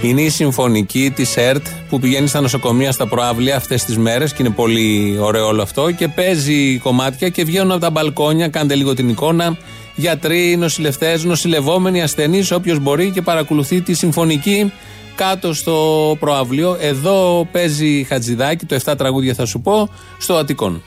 Είναι η συμφωνική της ΕΡΤ που πηγαίνει στα νοσοκομεία στα προάβλια αυτές τις μέρες και είναι πολύ ωραίο όλο αυτό και παίζει κομμάτια και βγαίνουν από τα μπαλκόνια. Κάντε λίγο την εικόνα. Γιατροί, νοσηλευτές, νοσηλευόμενοι, ασθενείς, όποιος μπορεί και παρακολουθεί τη συμφωνική κάτω στο προαύλιο. Εδώ παίζει Χατζηδάκη, το 7 τραγούδια θα σου πω, στο Αττικόν.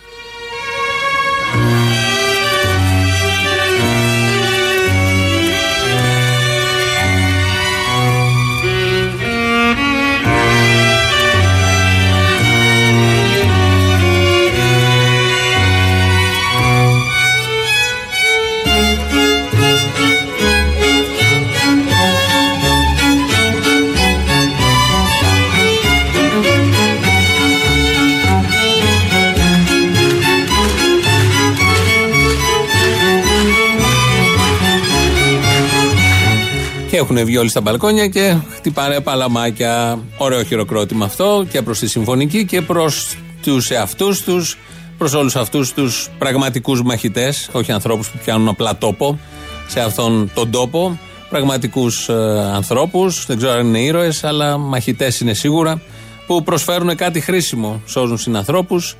Έχουν βγει όλοι στα μπαλκόνια και χτυπάνε παλαμάκια. Ωραίο χειροκρότημα αυτό και προς τη συμφωνική και προς τους εαυτούς τους, προς όλους αυτούς τους πραγματικούς μαχητές, όχι ανθρώπους που πιάνουν απλά τόπο σε αυτόν τον τόπο. Πραγματικούς ε, ανθρώπους, δεν ξέρω αν είναι ήρωες, αλλά μαχητές είναι σίγουρα. που προσφέρουν κάτι χρήσιμο, σώζουν συνανθρώπους.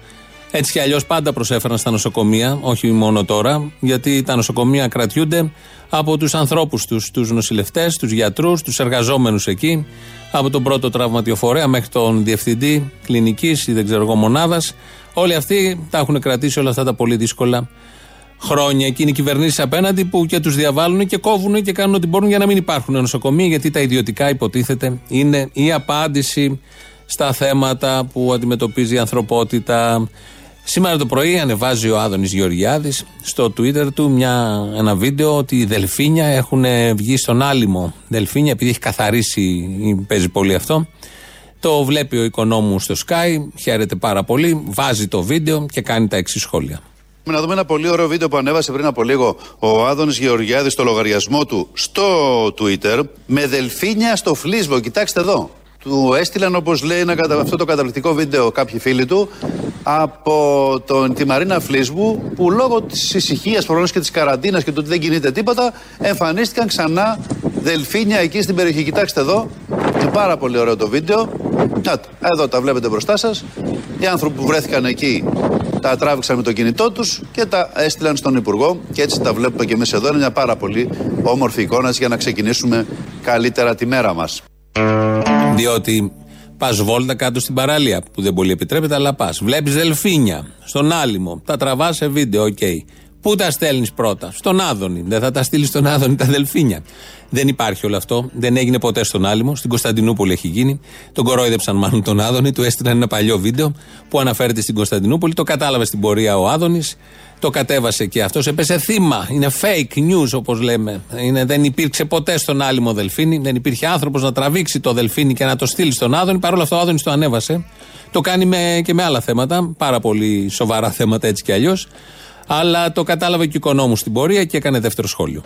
Έτσι κι αλλιώς πάντα προσέφεραν στα νοσοκομεία, όχι μόνο τώρα, γιατί τα νοσοκομεία κρατιούνται από τους ανθρώπους τους, τους νοσηλευτές, τους γιατρούς, τους εργαζόμενους εκεί, από τον πρώτο τραυματιοφορέα μέχρι τον διευθυντή κλινικής ή δεν ξέρω εγώ μονάδας. Όλοι αυτοί τα έχουν κρατήσει όλα αυτά τα πολύ δύσκολα χρόνια. Και είναι οι κυβερνήσεις απέναντι που και τους διαβάλλουν και κόβουν και κάνουν ό,τι μπορούν για να μην υπάρχουν νοσοκομεία, γιατί τα ιδιωτικά υποτίθεται είναι η απάντηση στα θέματα που αντιμετωπίζει η ανθρωπότητα. Σήμερα το πρωί ανεβάζει ο Άδωνης Γεωργιάδης στο Twitter του μια, ένα βίντεο ότι οι δελφίνια έχουν βγει στον άλυμο. Δελφίνια επειδή έχει καθαρίσει, παίζει πολύ αυτό. Το βλέπει ο οικονόμου στο Sky, χαίρεται πάρα πολύ, βάζει το βίντεο και κάνει τα εξής σχόλια. Να δούμε ένα πολύ ωραίο βίντεο που ανέβασε πριν από λίγο ο Άδωνης Γεωργιάδης στο λογαριασμό του στο Twitter με δελφίνια στο φλίσβο. Κοιτάξτε εδώ. Του έστειλαν, όπως λέει, ένα, αυτό το καταπληκτικό βίντεο κάποιοι φίλοι του από τον, τη Μαρίνα Φλίσβου που λόγω της ησυχίας προφανώς και της καραντίνας και του ότι δεν κινείται τίποτα εμφανίστηκαν ξανά δελφίνια εκεί στην περιοχή. Κοιτάξτε εδώ. Είναι πάρα πολύ ωραίο το βίντεο. Να, εδώ τα βλέπετε μπροστά σας. Οι άνθρωποι που βρέθηκαν εκεί τα τράβηξαν με το κινητό τους και τα έστειλαν στον Υπουργό. Και έτσι τα βλέπουμε και εμείς εδώ. Είναι μια πάρα πολύ όμορφη εικόνα για να ξεκινήσουμε καλύτερα τη μέρα μας. Διότι πας βόλτα κάτω στην παραλία, που δεν πολύ επιτρέπεται, αλλά πας. Βλέπεις δελφίνια στον Άλιμο, τα τραβάς σε βίντεο, OK. Okay. Πού τα στέλνεις πρώτα, στον Άδωνη. Δεν θα τα στείλεις στον Άδωνη τα δελφίνια. Δεν υπάρχει όλο αυτό. Δεν έγινε ποτέ στον Άλυμο. Στην Κωνσταντινούπολη έχει γίνει. Τον κορόιδεψαν μάλλον τον Άδωνη. Του έστειλαν ένα παλιό βίντεο που αναφέρεται στην Κωνσταντινούπολη. Το κατάλαβε στην πορεία ο Άδωνης. Το κατέβασε και αυτός. Έπεσε θύμα. Είναι fake news όπως λέμε. Είναι, δεν υπήρξε ποτέ στον Άλυμο δελφίνι. Δεν υπήρχε άνθρωπος να τραβήξει το δελφίνι και να το στείλει στον Άδωνη. Παρ' όλα αυτά ο Άδωνης το ανέβασε. Το κάνει με, και με άλλα θέματα. Πάρα πολύ σοβαρά θέματα έτσι κι αλλιώς. Αλλά το κατάλαβε και ο οικονόμου στην πορεία και έκανε δεύτερο σχόλιο.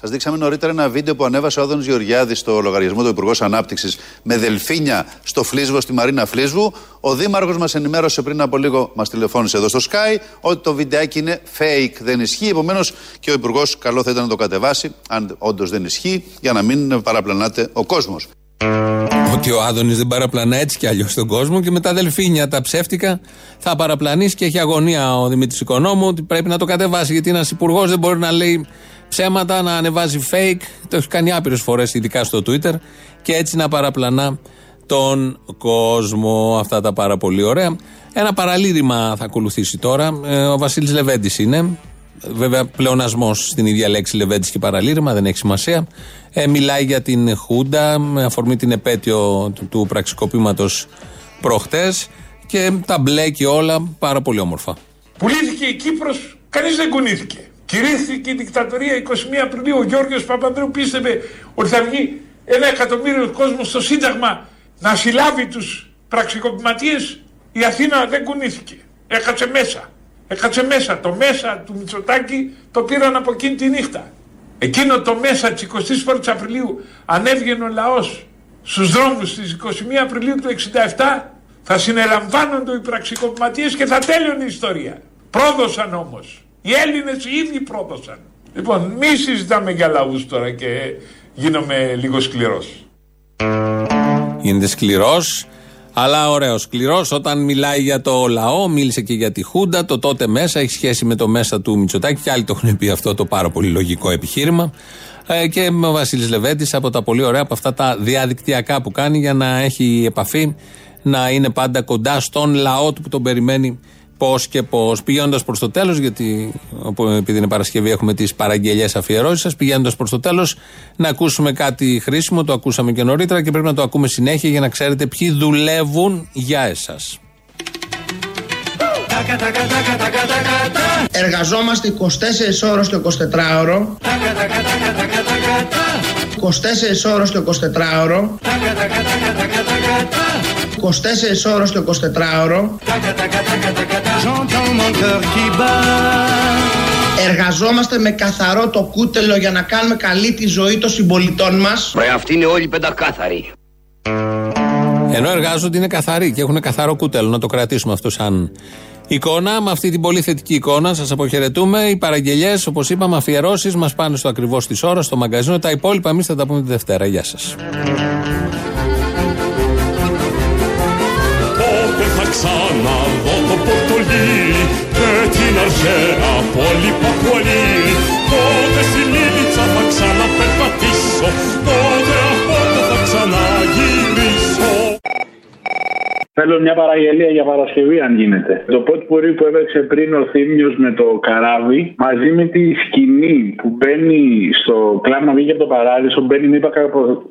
Σας δείξαμε νωρίτερα ένα βίντεο που ανέβασε ο Άδωνης Γεωργιάδης στο λογαριασμό του Υπουργός Ανάπτυξης με δελφίνια στο Φλίσβο, στη Μαρίνα Φλίσβου. Ο Δήμαρχος μας ενημέρωσε πριν από λίγο, μας τηλεφώνησε εδώ στο Sky, ότι το βιντεάκι είναι fake, δεν ισχύει. Επομένως και ο Υπουργός καλό θα ήταν να το κατεβάσει, αν όντως δεν ισχύει, για να μην παραπλανάτε ο κόσμος. Ότι ο Άδωνης δεν παραπλανά έτσι κι αλλιώς τον κόσμο και με τα δελφίνια τα ψεύτικα θα παραπλανήσει και έχει αγωνία ο Δημήτρης Οικονόμου ότι πρέπει να το κατεβάσει. Γιατί ένας υπουργός δεν μπορεί να λέει ψέματα, να ανεβάζει fake. Το έχει κάνει άπειρες φορές, ειδικά στο Twitter, και έτσι να παραπλανά τον κόσμο. Αυτά τα πάρα πολύ ωραία. Ένα παραλήρημα θα ακολουθήσει τώρα. Ε, ο Βασίλης Λεβέντης είναι. Βέβαια, πλεονασμός στην ίδια λέξη Λεβέντης και παραλήρημα, δεν έχει σημασία. Ε, μιλάει για την Χούντα με αφορμή την επέτειο του, του πραξικοπήματος προχτές και τα μπλέκει όλα πάρα πολύ όμορφα. Πουλήθηκε η Κύπρος, κανείς δεν κουνήθηκε. Κηρύχθηκε η δικτατορία 21 Απριλίου. Ο Γιώργος Παπανδρέου πίστευε ότι θα βγει ένα εκατομμύριο κόσμος στο Σύνταγμα να συλλάβει τους πραξικοπηματίες. Η Αθήνα δεν κουνήθηκε. Έκατσε μέσα. Έκατσε μέσα. Το μέσα του Μητσοτάκη το πήραν από εκείνη τη νύχτα. Εκείνο το μέσα της 24 Απριλίου ανέβγαινε ο λαός στους δρόμους της 21 Απριλίου του 67 θα συνελαμβάνονται οι πραξικοπηματίες και θα τέλειωνε η ιστορία. Πρόδωσαν όμως. Οι Έλληνες οι ίδιοι πρόδωσαν. Λοιπόν, μη συζητάμε για λαούς τώρα και γίνομαι λίγο σκληρός. Γίνεται σκληρός αλλά ωραίο, σκληρός. Όταν μιλάει για το λαό, μίλησε και για τη Χούντα. Το τότε μέσα έχει σχέση με το μέσα του Μητσοτάκη. Και άλλοι το έχουν πει αυτό το πάρα πολύ λογικό επιχείρημα. Ε, και ο Βασίλης Λεβέντης από τα πολύ ωραία από αυτά τα διαδικτυακά που κάνει για να έχει επαφή, να είναι πάντα κοντά στον λαό του που τον περιμένει πώς και πώς. Πηγαίνοντας προς το τέλος, γιατί επειδή είναι Παρασκευή έχουμε τις παραγγελίε αφιερώσεις σας, πηγαίνοντας προς το τέλος, να ακούσουμε κάτι χρήσιμο. Το ακούσαμε και νωρίτερα και πρέπει να το ακούμε συνέχεια για να ξέρετε ποιοι δουλεύουν για εσάς. Εργαζόμαστε 24 ώρες και 24 ώρο 24 ώρες και 24 ώρο 24 ώρες και 24 ώρο Εργαζόμαστε με καθαρό το κούτελο για να κάνουμε καλή τη ζωή των συμπολιτών μας Ρε αυτοί είναι όλοι πεντακάθαροι Ενώ εργάζονται είναι καθαροί και έχουν καθαρό κούτελο Να το κρατήσουμε αυτό σαν εικόνα. Με αυτή την πολύ θετική εικόνα σας αποχαιρετούμε. Οι παραγγελίες όπως είπαμε αφιερώσεις μας πάνε στο ακριβώς της ώρας στο μαγκαζίνο. Τα υπόλοιπα εμείς θα τα πούμε τη Δευτέρα. Γεια σας. Ξαναδώ το Πορτολί και την αρχαία πόλη Παπουαλή τότε στη Λίλιτσα θα ξαναπερπατήσω Θέλω μια παραγγελία για Παρασκευή, αν γίνεται. Το πότ πουρί που έπαιξε πριν ο Θήμιος με το καράβι, μαζί με τη σκηνή που μπαίνει στο κλαμπ να βγει από το παράδεισο, μπαίνει η Νίπα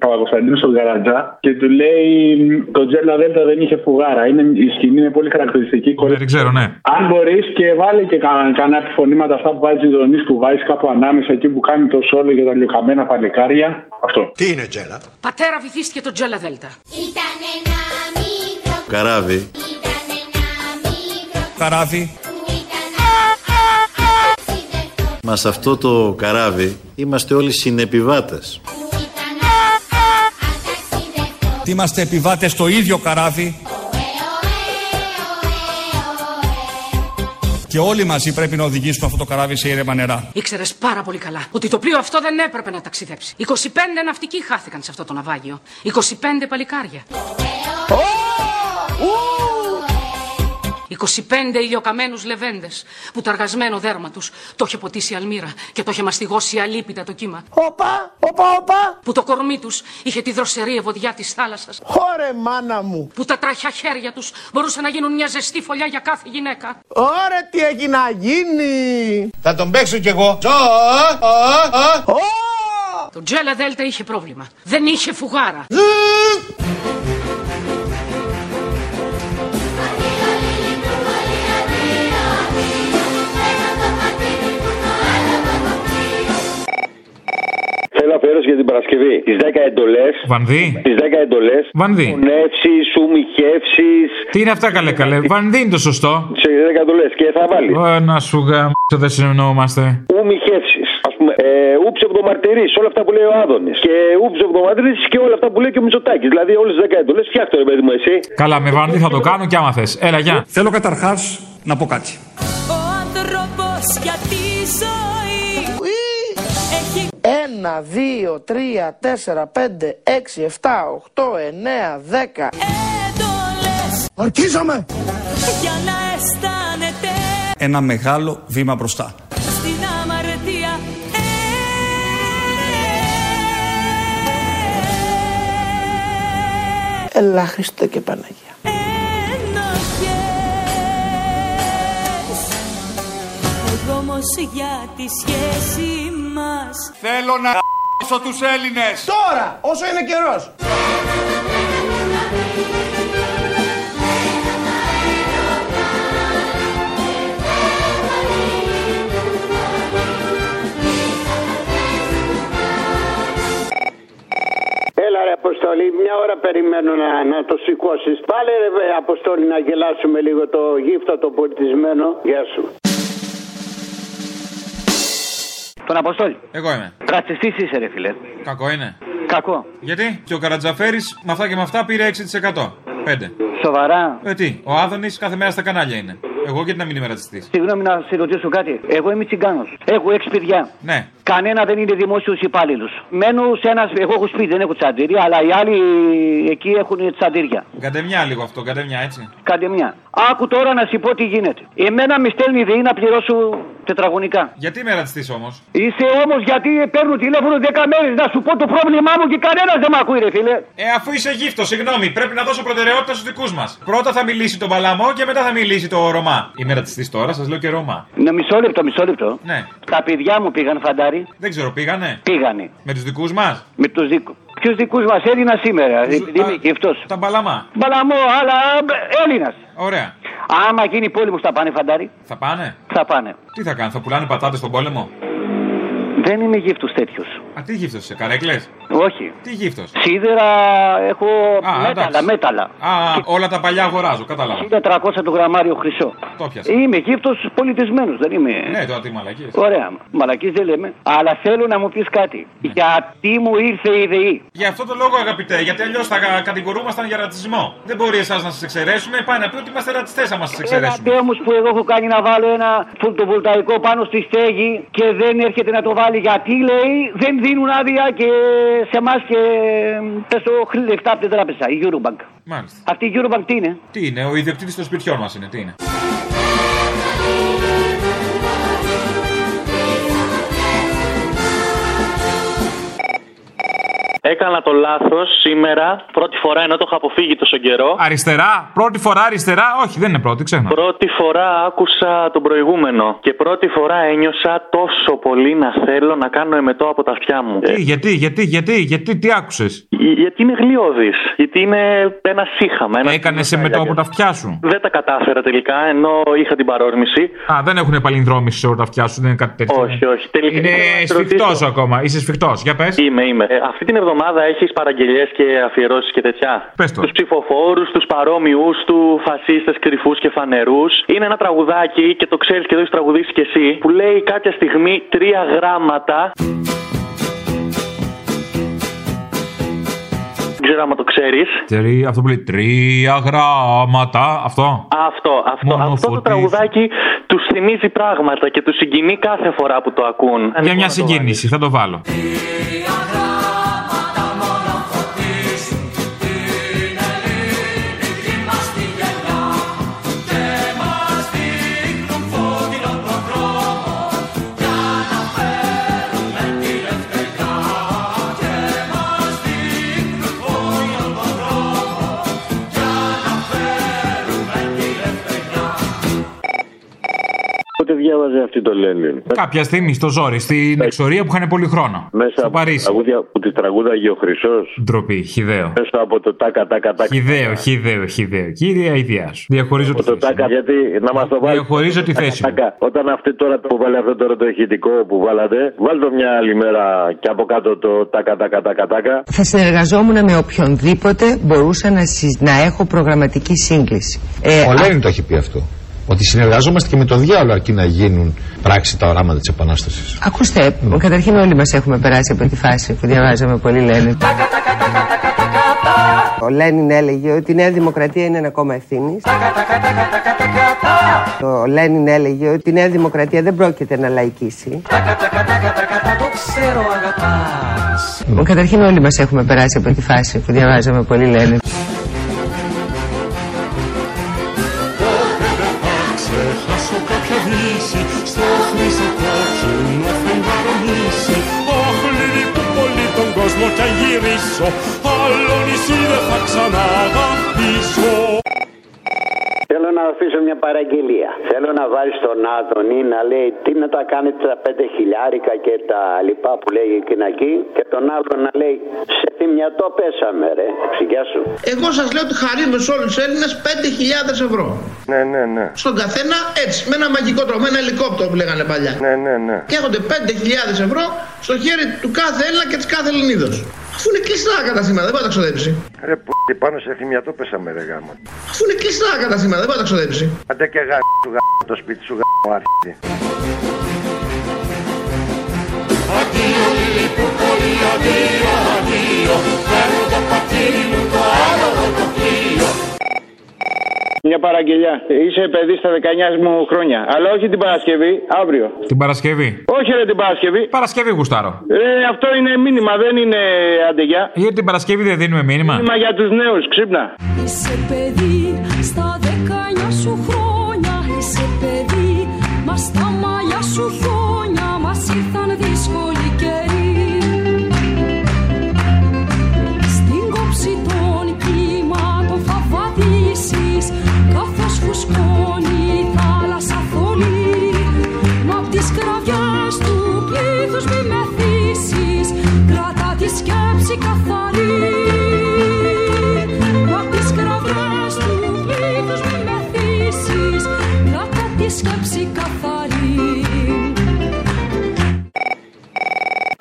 Παπακοσταντίνο στον Καρατζά και του λέει το Τζέλα Δέλτα δεν είχε φουγάρα. Είναι, η σκηνή είναι πολύ χαρακτηριστική. Δεν ξέρω, ναι. Αν μπορείς και βάλει και κανένα κανένα επιφωνήματα αυτά που βάζει ο Δονή που βάζει κάπου ανάμεσα εκεί που κάνει το σόλο για τα λιωκαμένα παλικάρια. Αυτό. Τι είναι τζέλα. Πατέρα βυθίστηκε το Τζέλα Δέλτα. Καράβι. Καράβι. Μας σε αυτό το καράβι είμαστε όλοι συνεπιβάτες. Είμαστε επιβάτες στο ίδιο καράβι. Και όλοι μαζί πρέπει να οδηγήσουμε αυτό το καράβι σε ήρεμα νερά. Ήξερες πάρα πολύ καλά ότι το πλοίο αυτό δεν έπρεπε να ταξιδέψει. 25 ναυτικοί χάθηκαν σε αυτό το ναυάγιο. 25 παλικάρια. 25 ηλιοκαμένους λεβέντες που το αργασμένο δέρμα τους το είχε ποτίσει η αλμύρα και το είχε μαστιγώσει αλίπητα το κύμα. Όπα, όπα, όπα. Που το κορμί τους είχε τη δροσερή ευωδιά της θάλασσας. Ωρε μάνα μου. Που τα τραχιά χέρια τους μπορούσαν να γίνουν μια ζεστή φωλιά για κάθε γυναίκα. Ωρε τι έχει να γίνει. Θα τον παίξω κι εγώ. Το Τζέλα Δέλτα είχε πρόβλημα. Δεν είχε φουγάρα. Για την Παρασκευή. Τις 10 εντολές. Βανδύ. Τις 10 εντολές. Βανδύ. Φωνεύσει, σουμιχεύσει. Τι είναι αυτά καλέ καλέ. Βανδύ είναι το σωστό. Σε 10 εντολές και θα βάλει. Ω, να σου γάμ, δεν συνεννοούμαστε. Ουμιχεύσεις. Α πούμε, ε, ου ψευδομαρτυρή, όλα αυτά που λέει ο Άδωνης. Και ου ψευδομαρτυρή και όλα αυτά που λέει και ο Μητσοτάκης. Δηλαδή όλες τις 10 εντολές φτιάχτε ρε παιδί μου εσύ. Καλά, με βανδύ θα το κάνω και άμα θες. Έλα, γεια. Θέλω καταρχάς να πω κάτι. Ο άνθρωπος για τη ζωή έχει Ένα, δύο, τρία, τέσσερα, πέντε, έξι, εφτά, οχτώ, εννέα, δέκα. έντολες Ορκίζομαι. για να αισθάνεται Ένα μεγάλο βήμα μπροστά. στην αμαρτία. Ελά Χριστέ και Παναγία. Ενοχές Εγώ όμως για τη σχέση μας Θέλω να ***σω τους Έλληνες. Τώρα, όσο είναι καιρός. Έλα ρε Αποστόλη, μια ώρα περιμένω να, να το σηκώσεις. Πάλε ρε βε, Αποστόλη να γελάσουμε λίγο το γύφτο το πολιτισμένο. Γεια σου. Τον Αποστόλη. Εγώ είμαι. Ρατσιστής είσαι ρε φίλε. Κακό είναι. Κακό. Γιατί; Και ο Καρατζαφέρης με αυτά και με αυτά πήρε 6%. 5. Σοβαρά. Ε, τι, ο Άδωνης κάθε μέρα στα κανάλια είναι. Εγώ γιατί να μην είμαι ρατσιστή. Συγγνώμη να σε ρωτήσω κάτι. Εγώ είμαι τσιγκάνος. Έχω έξι παιδιά. Ναι. Κανένα δεν είναι δημόσιος υπάλληλος. Μένω σε ένα. Εγώ έχω σπίτι, δεν έχω τσαντήρια, αλλά οι άλλοι εκεί έχουν τσαντήρια. Καντεμιά λίγο αυτό, καντεμιά έτσι. Κάντε μια. Άκου τώρα να σου πω τι γίνεται. Εμένα με στέλνει η ΔΕΗ να πληρώσω τετραγωνικά. Γιατί είμαι ρατσιστή όμως; Είσαι όμως γιατί παίρνω τηλέφωνο 10 μέρες να σου πω το πρόβλημά μου και κανένας δεν με ακούει, ρε φίλε. Ε, αφού είσαι γύφτος, συγγνώμη, πρέπει να δώσω προτεραιότητα στους δικούς μας. Πρώτα θα μιλήσει τον Παλαμό και μετά θα μιλήσει το Ρωμά. Είμαι ρατσιστής τώρα, σας λέω και Ρωμά. Ναι, μισό λεπτό, μισό λεπτό. Ναι. Τα παιδιά μου πήγαν φαντάρι. Δεν ξέρω, πήγανε; Πήγανε. Με τους δικούς μας; Με τους δικούς. Ποιους δικούς μας; Έλληνας σήμερα, επειδή είμαι γυφτό. Τα Μπαλαμά. Μπαλαμό, αλλά Έλληνας. Ωραία. Άμα γίνει πόλεμος θα πάνε φαντάρι. Θα πάνε; Θα πάνε. Τι θα κάνουν, θα πουλάνε πατάτες στον πόλεμο; Δεν είμαι γύφτος τέτοιος. Α, τι γύφτος είσαι, καρέκλες; Όχι. Τι γύφτος; Σίδερα έχω Α, μέταλλα, εντάξει. μέταλλα. Α, όλα τα παλιά αγοράζω, κατάλαβα. 1400 το γραμμάριο χρυσό. Το πιάσα. Είμαι γύφτος πολιτισμένος, δεν είμαι. Ναι, τώρα τι μαλακίες. Ωραία. Μαλακή δεν λέμε. Αλλά θέλω να μου πεις κάτι. Ναι. Γιατί μου ήρθε η ΔΕΗ. Για αυτό το λόγο, αγαπητέ, γιατί αλλιώς θα κα- κατηγορούμασταν για ρατσισμό. Δεν μπορεί εσάς να σας εξαιρέσουμε, πάει να πει ότι είμαστε ρατσιστές άμα σας εξαιρέσουμε. Ένα όμως που εγώ έχω κάνει να βάλω ένα φωτοβολταϊκό πάνω στη στέγη και δεν έρχεται να το βάλει γιατί λέει δεν δίνουν άδεια και σε εμάς και πέσω λεφτά από την τράπεζα, η Eurobank. Μάλιστα. Αυτή η Eurobank τι είναι; Τι είναι, ο ιδιοκτήτης των σπιτιών μας είναι, τι είναι; Έκανα το λάθος σήμερα, πρώτη φορά ενώ το είχα αποφύγει τόσο καιρό. Αριστερά, πρώτη φορά αριστερά, όχι δεν είναι πρώτη, ξέχνα. Πρώτη φορά άκουσα τον προηγούμενο και πρώτη φορά ένιωσα τόσο πολύ να θέλω να κάνω εμετό από τα αυτιά μου. Τι, γιατί, γιατί, γιατί, γιατί, τι άκουσες; Γιατί είναι γλιώδης. Γιατί είναι ένα σύχαμα. Ένα Έκανες σε μετό από τα αυτιά σου; Δεν τα κατάφερα τελικά, ενώ είχα την παρόρμηση. Α, δεν έχουν παλινδρόμηση σε όλα τα αυτιά σου, δεν είναι κάτι τέτοιο. Όχι, όχι. Τελικά Είναι ήθελα να σε σφιχτός ρωτήσω. ακόμα. Είσαι σφιχτός. Για πες. Είμαι, είμαι. Ε, αυτή την εβδομάδα έχεις παραγγελίε και αφιερώσεις και τέτοια; Πες το. Τους ψηφοφόρους, τους παρόμοιους του, φασίστες, κρυφούς και φανερούς. Είναι ένα τραγουδάκι και το ξέρεις και το έχεις τραγουδήσει κι εσύ. Που λέει κάποια στιγμή τρία γράμματα. Δεν ξέρω άμα το ξέρεις. Τρία, αυτό που λέει τρία γράμματα. Αυτό. Αυτό, αυτό, Μόνο αυτό το φωτίζει. τραγουδάκι τους θυμίζει πράγματα και τους συγκινεί κάθε φορά που το ακούν. Για μια συγκίνηση, θα το βάλω. Πότε διάβαζε αυτή το Λένιν. Κάποια στιγμή στο ζόρι, στην εξορία που είχαν πολύ χρόνο. Μέσα στο από Παρίσι. τραγούδια που τη τραγούδαγε ο Χρυσός. Ντροπή, χιδαίο. Μέσα από το τάκα τάκα τάκα. Χιδαίο, χιδαίο, χιδαίο. Κύριε Αιδιά σου. Διαχωρίζω τη Το θέση. τάκα, γιατί να μας το βάλει. Διαχωρίζω τη θέση μου. Τάκα. Όταν αυτή τώρα που βάλει αυτό τώρα το ηχητικό που βάλατε, βάλτε το μια άλλη μέρα και από κάτω το τάκα τάκα τάκα τάκα. Θα συνεργαζόμουν με οποιονδήποτε μπορούσα να, συ- να έχω προγραμματική σύγκληση. Ε, Ο Λένιν το έχει πει αυτό. Ότι συνεργαζόμαστε και με το διάλογο αρκεί να γίνουν πράξη τα οράματα της Επανάστασης. Ακούστε, καταρχήν όλοι μας έχουμε περάσει από τη φάση που διαβάζαμε πολύ Λένιν. Ο Λένιν έλεγε ότι η Νέα Δημοκρατία είναι ένα κόμμα ευθύνης. Ο Λένιν έλεγε ότι η Νέα Δημοκρατία δεν πρόκειται να λαϊκίσει. Καταρχήν όλοι μας έχουμε περάσει από τη φάση που διαβάζαμε πολύ Λένιν. Μια παραγγελία. Θέλω να βάλεις τον Άδωνη να λέει τι να τα κάνετε τα πέντε χιλιάρικα και τα λοιπά που λέει εκείνα εκεί και τον άλλο να λέει σε θυμιατό πέσαμε ρε. Ξηγιά σου. Εγώ σας λέω ότι χαρίζουμε σε όλους τους Έλληνες 5.000 ευρώ. Ναι, ναι, ναι. Στον καθένα έτσι, με ένα μαγικό τρόπο, με ένα ελικόπτερο που λέγανε παλιά. Ναι, ναι, ναι. Και έχονται 5.000 ευρώ στο χέρι του κάθε Έλληνα και της κάθε Ελληνίδος. Αφού είναι κλειστά τα καταστήματα, δεν μπορεί να τα ξοδέψει. Ρε που πάνω σε θυμιατό πέσαμε ρε γάμο. Αφού είναι κλειστά τα καταστήματα, δεν μπορεί να τα ξοδέψει. Αντέ και γάμο του γάμο το σπίτι σου γάμο άρχιτη. Addio, λυπού πολύ, αδείο, αδείο Παίρνω το πατήρι μου το άλλο το πλοίο Μια παραγγελιά. Είσαι παιδί στα 19 μου χρόνια. Αλλά όχι την Παρασκευή, αύριο. Την Παρασκευή; Όχι ρε την Παρασκευή. Παρασκευή γουστάρω. Ε, αυτό είναι μήνυμα, δεν είναι αντεγιά. Γιατί την Παρασκευή δεν δίνουμε μήνυμα; Μήνυμα για τους νέους, ξύπνα. Είσαι παιδί στα δεκάνια σου χρόνια Είσαι παιδί, μας στα μαλλιά σου χιόνια Μας ήρθαν δύσκολοι καθαρή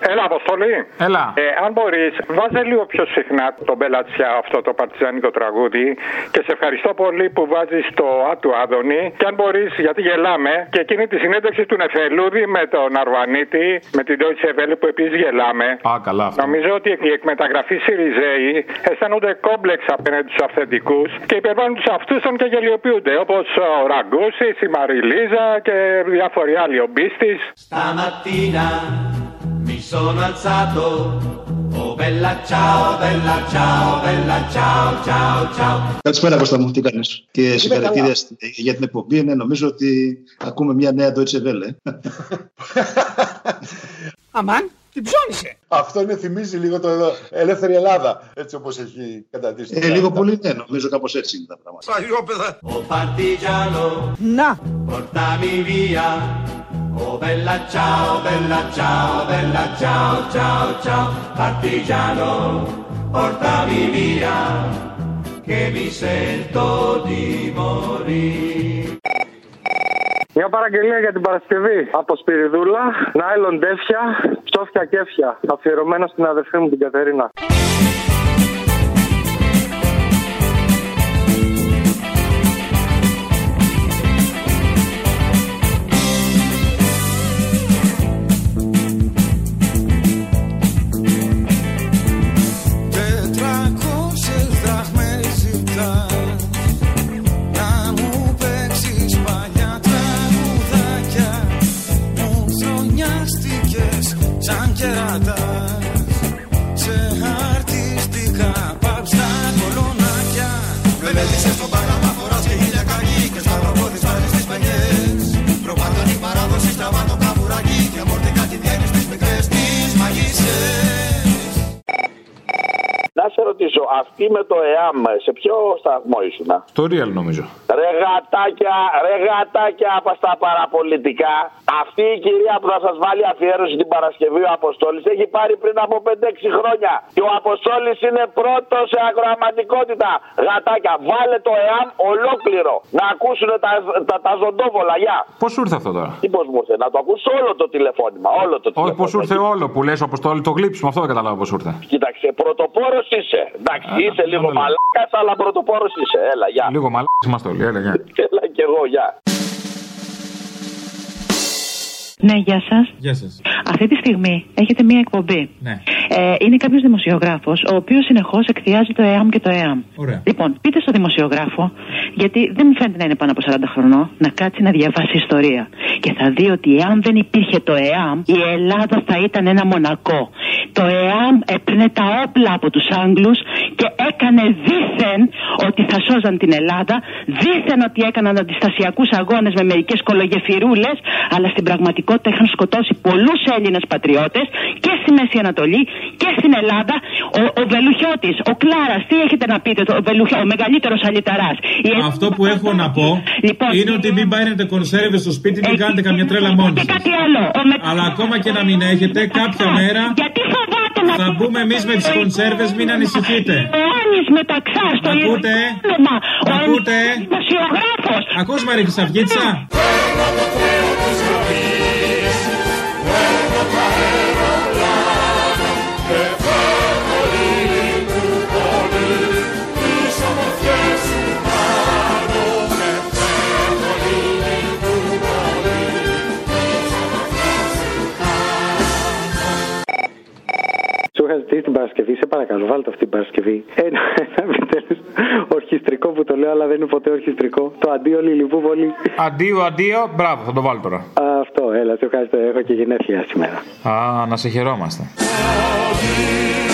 Έλα, Αποστολή. Έλα. Ε, αν μπορείς, βάζε λίγο πιο συχνά τον Μπελατσιά αυτό το παρτιζάνικο τραγούδι και σε ευχαριστώ πολύ που βάζεις το Α του Άδωνη. Και αν μπορείς, γιατί γελάμε, και εκείνη τη συνέντευξη του Νεφελούδη με τον Αρβανίτη, με την Deutsche Welle που επίσης γελάμε. Α, καλά αυτό. Νομίζω ότι οι εκμεταγραφεί Σιριζέοι αισθάνονται κόμπλεξ απέναντι στους αυθεντικούς και υπερβάλλουν τους αυτού των και γελιοποιούνται. Όπως ο Ραγκούση, η Μαριλίζα και διάφοροι άλλοι, ο Μπίστη. Stamattina Mi sono alzato, oh bella ciao, bella ciao, bella ciao, ciao, ciao. Καλησπέρα Κώστα μου, τι κάνεις; Και συγχαρητήρια για την εκπομπή. Ναι, νομίζω ότι ακούμε μια νέα Deutsche Welle. Αμάν, την ψώνισε. Αυτό είναι, θυμίζει λίγο το Ελεύθερη Ελλάδα, έτσι όπως έχει καταντήσει. Ε, λίγο πολύ ναι, νομίζω κάπως έτσι είναι τα πράγματα. Παλιόπαιδα. Oh partigiano, Να. portami via. Oh bella ciao, bella ciao, bella ciao, ciao, ciao. Partigiano, portami via, che mi sento di morire. Μια παραγγελία για την Παρασκευή. Από Σπυριδούλα, Νάιλον Τέφια, Ψόφια Κέφια. Αφιερωμένο στην αδερφή μου την Κατερίνα. Με το ΕΑΜ, σε ποιο σταθμό ήσουν. Το real νομίζω. Ρε γατάκια, ρε γατάκια από στα παραπολιτικά. Αυτή η κυρία που θα σας βάλει αφιέρωση την Παρασκευή ο Αποστόλης έχει πάρει πριν από 5-6 χρόνια. Και ο Αποστόλης είναι πρώτος σε ακροαματικότητα. Γατάκια, βάλε το ΕΑΜ ολόκληρο. Να ακούσουν τα, τα, τα ζωντόβολα, γεια. Πώς σου ήρθε αυτό τώρα; Τι πώς μου ήρθε, να το ακούσω όλο το τηλεφώνημα. Όλο το Όχι, τηλεφώνημα. πώς σου ήρθε όλο που λες Αποστόλη, το γλύψιμο, αυτό δεν καταλάβω πώς σου ήρθε. Κοίταξε, πρωτοπόρος είσαι. Εντάξει, είσαι λίγο μαλάκας, αλλά πρωτοπόρος είσαι. Έλα, γεια. Λίγο μαλάκι είμαστε όλοι, έλεγε. Έλα κι εγώ, γεια. Ναι, γεια σας. Γεια σας. Αυτή τη στιγμή έχετε μία εκπομπή. Ναι. Ε, είναι κάποιος δημοσιογράφος, ο οποίος συνεχώς εκθιάζει το ΕΑΜ και το ΕΑΜ. Ωραία. Λοιπόν, πείτε στο δημοσιογράφο, γιατί δεν μου φαίνεται να είναι πάνω από 40 χρονών, να κάτσει να διαβάσει ιστορία. Και θα δει ότι εάν δεν υπήρχε το ΕΑΜ, η Ελλάδα θα ήταν ένα μονακό. Το ΕΑΜ έπαιρνε τα όπλα από τους Άγγλους και έκανε δήθεν ότι θα σώζαν την Ελλάδα, δήθεν ότι έκαναν αντιστασιακούς αγώνες με μερικές κολογεφυρούλες, αλλά στην πραγματικότητα είχαν σκοτώσει πολλούς Έλληνες πατριώτες και στη Μέση Ανατολή και στην Ελλάδα. Ο, ο Βελουχιώτης, ο Κλάρας, τι έχετε να πείτε, το, ο, Βελουχιώ, ο μεγαλύτερος αλυταράς. Αυτό που έχω να πω είναι ότι μην πάρετε κονσέρβες στο σπίτι, μην κάνετε καμιά τρέλα μόνοι Και σας. κάτι άλλο. Ο με... Αλλά ακόμα και να μην έχετε, κάποια μέρα Γιατί φοβάται να θα μπούμε εμείς με τις κονσέρβες, μην ανησυχείτε. Ο Άννης μεταξά στο Μ' ακούτε; Ιερουσάλεμα. Μ' Ο ακούτε; δημοσιογράφος. Ακούς Μαρή Χρυσαυγίτσα; Σου είχα ζητήσει την Παρασκευή, σε παρακαλώ, βάλτε αυτή την Παρασκευή. Ένα, ένα επιτέλους ορχιστρικό που το λέω, αλλά δεν είναι ποτέ ορχιστρικό. Το αντίο Λιλιπούπολη. Αντίο, αντίο, μπράβο, θα το βάλω τώρα. Α, Αυτό, έλα, σε ευχαριστώ. Έχω και γενέθλια σήμερα. Α, να σε χαιρόμαστε. Αντίο,